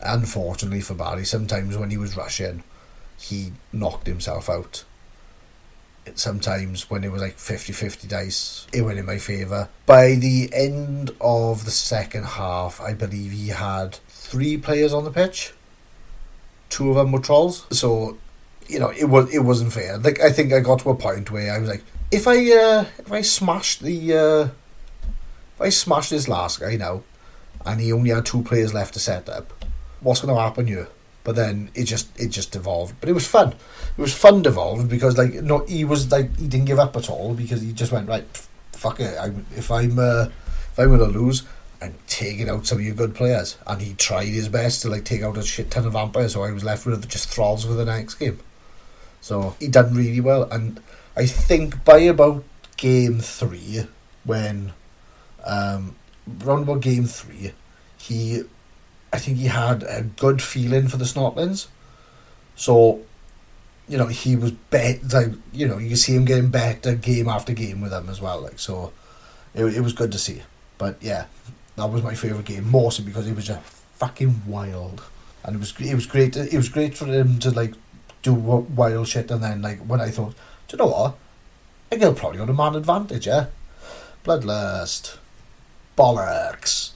Unfortunately for Barry, sometimes when he was rushing, he knocked himself out. Sometimes when it was like 50-50 dice, it went in my favour. By the end of the second half, I believe he had three players on the pitch. Two of them were trolls. So, you know, it was it wasn't fair. Like I think I got to a point where I was like, if I uh, if I smashed the uh, if I smashed this last guy now, and he only had two players left to set up, what's going to happen here? But then it just it just evolved. But it was fun. It was fun evolved because like no, he was like he didn't give up at all because he just went right. Fuck it. I, if I'm uh, if I'm gonna lose, I'm taking out some of your good players. And he tried his best to like take out a shit ton of vampires. So I was left with just thralls for the next game. So he done really well. And I think by about game three, when um, round about game three, he I think he had a good feeling for the Snotlings. So you know, he was better. you know, you see him getting better game after game with them as well. Like so, it, it was good to see. But yeah, that was my favorite game, mostly because it was just fucking wild, and it was it was great. It was great for him to like do wi- wild shit, and then like when I thought, do you know what, I could probably got a man advantage, yeah. Bloodlust, bollocks.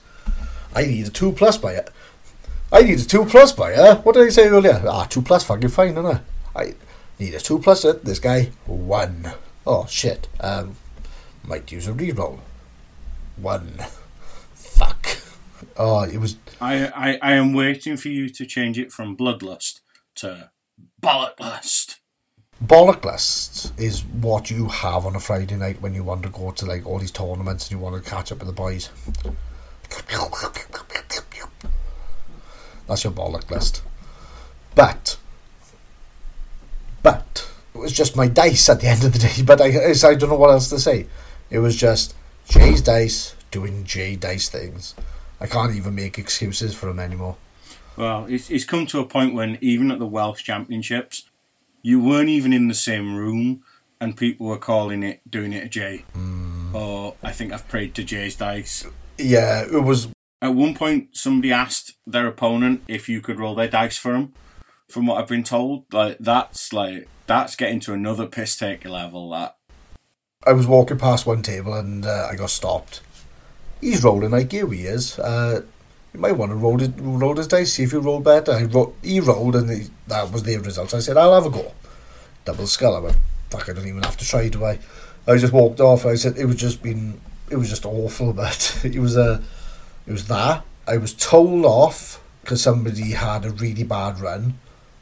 I need a two plus by it. I need a two plus by it. What did I say earlier? Ah, two plus fucking fine, innit? I need a two plus it. This guy one. Oh shit. Um, might use a reroll. One. Oh, it was I, I, I am waiting for you to change it from bloodlust to bollock Bollock is what you have on a Friday night when you want to go to like all these tournaments and you want to catch up with the boys. That's your bollock list. But, but it was just my dice at the end of the day. But I, I don't know what else to say. It was just Jay's dice doing Jay dice things. I can't even make excuses for him anymore. Well, it's, it's come to a point when even at the Welsh Championships, you weren't even in the same room, and people were calling it doing it to Jay. Or I think I've prayed to Jay's dice. Yeah, it was At one point, somebody asked their opponent if you could roll their dice for them. From what I've been told, like that's like that's getting to another piss take level. That I was walking past one table and uh, I got stopped. He's rolling like you, he is. Uh, you might want to roll his, roll his dice, see if you roll better. I ro- he rolled and he, that was the result. I said, I'll have a go. Double skull. I went, fuck, I don't even have to try, do I? I just walked off. I said, it was just been, it was just awful, but it was a, it was that. I was told off because somebody had a really bad run.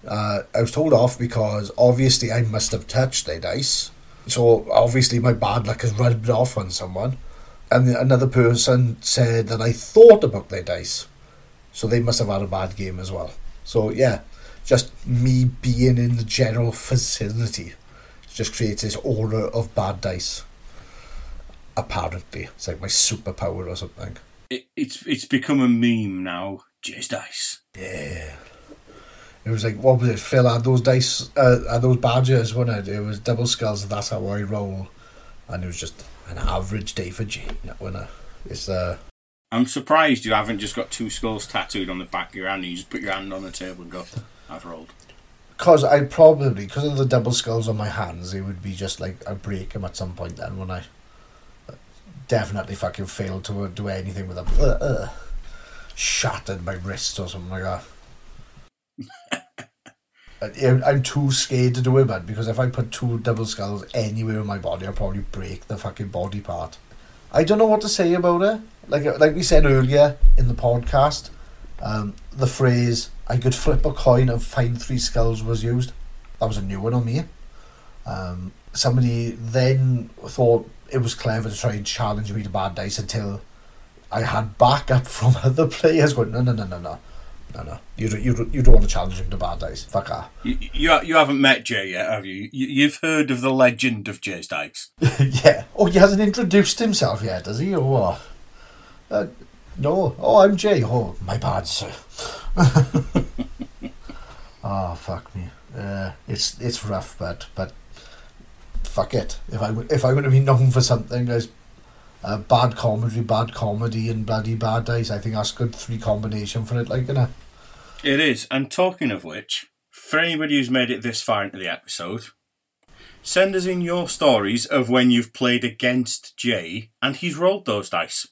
Uh, I was told off because obviously I must have touched their dice. So obviously my bad luck has rubbed off on someone. And the- another person said that I thought about their dice. So they must have had a bad game as well. So yeah, just me being in the general vicinity just creates this aura of bad dice. Apparently. It's like my superpower or something. it, it's it's become a meme now. Jay's dice. Yeah. It was like, what was it? Phil had those dice, uh, had those badges, wasn't it? It was double skulls, that's how I roll. And it was just an average day for Gene, wasn't it? It's, uh, I'm surprised you haven't just got two skulls tattooed on the back of your hand. and You just put your hand on the table and go, "I've rolled." because I probably, because of the double skulls on my hands, it would be just like I'd break them at some point then, when I definitely fucking failed to do anything with them. Uh, uh, shattered my wrist or something like that. I'm too scared to do it, man, because if I put two double skulls anywhere in my body, I'll probably break the fucking body part. I don't know what to say about it. Like like we said earlier in the podcast, um, the phrase "I could flip a coin and find three skulls" was used. That was a new one on me. Um, somebody then thought it was clever to try and challenge me to bad dice until I had backup from other players going, no, no, no, no, no, no, no. You don't, you don't, you don't want to challenge him to bad days. Fuck that. You, you you haven't met Jay yet, have you? you? You've heard of the legend of Jay's dice. yeah. Oh, he hasn't introduced himself yet, does he, or what? Uh, no. Oh, I'm Jay. Oh, my bad, sir. oh, fuck me. Uh, it's it's rough, but but fuck it. If I if I want to be known for something as uh, bad comedy, bad comedy, and bloody bad days, I think that's good three combination for it. Like, you know. It is. And talking of which, for anybody who's made it this far into the episode, send us in your stories of when you've played against Jay and he's rolled those dice.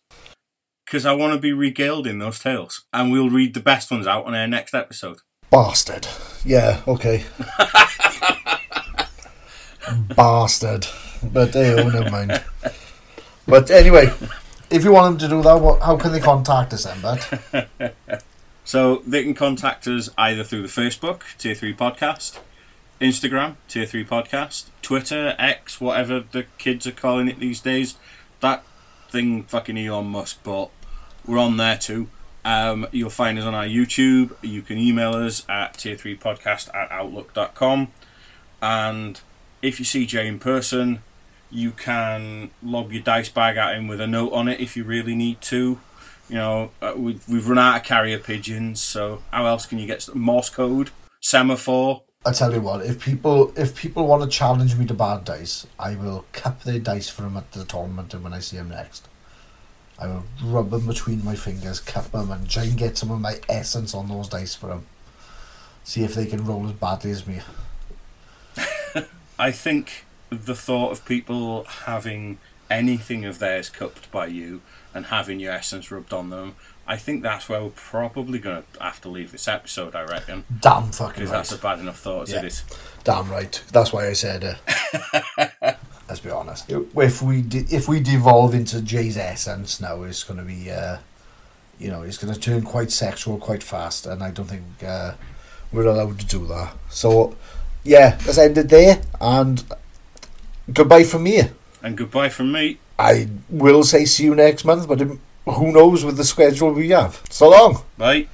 Because I want to be regaled in those tales. And we'll read the best ones out on our next episode. Bastard. Yeah, okay. Bastard. But hey, oh, never mind. But anyway, if you want them to do that, what, how can they contact us then, bud? So they can contact us either through the Facebook, Tier 3 Podcast, Instagram, Tier 3 Podcast, Twitter, X, whatever the kids are calling it these days. That thing, fucking Elon Musk, but we're on there too. Um, you'll find us on our YouTube. You can email us at tier3podcast at outlook.com. And if you see Jay in person, you can lob your dice bag at him with a note on it if you really need to. You know, uh, we've, we've run out of carrier pigeons, so how else can you get Morse code, semaphore? I tell you what, if people if people want to challenge me to bad dice, I will cup their dice for them at the tournament and when I see them next. I will rub them between my fingers, cup them, and try and get some of my essence on those dice for them. See if they can roll as badly as me. I think the thought of people having anything of theirs cupped by you and having your essence rubbed on them, I think that's where we're probably going to have to leave this episode, I reckon. Damn fucking Because right. that's a bad enough thought as Yeah. it is. Damn right. That's why I said it. Let's be honest. If we de- if we devolve into Jay's essence now, it's going to be, uh, you know, it's going to turn quite sexual quite fast, and I don't think uh, we're allowed to do that. So, yeah, let's end it there, and goodbye from me. And goodbye from me. I will say see you next month, but who knows with the schedule we have. So long. Bye.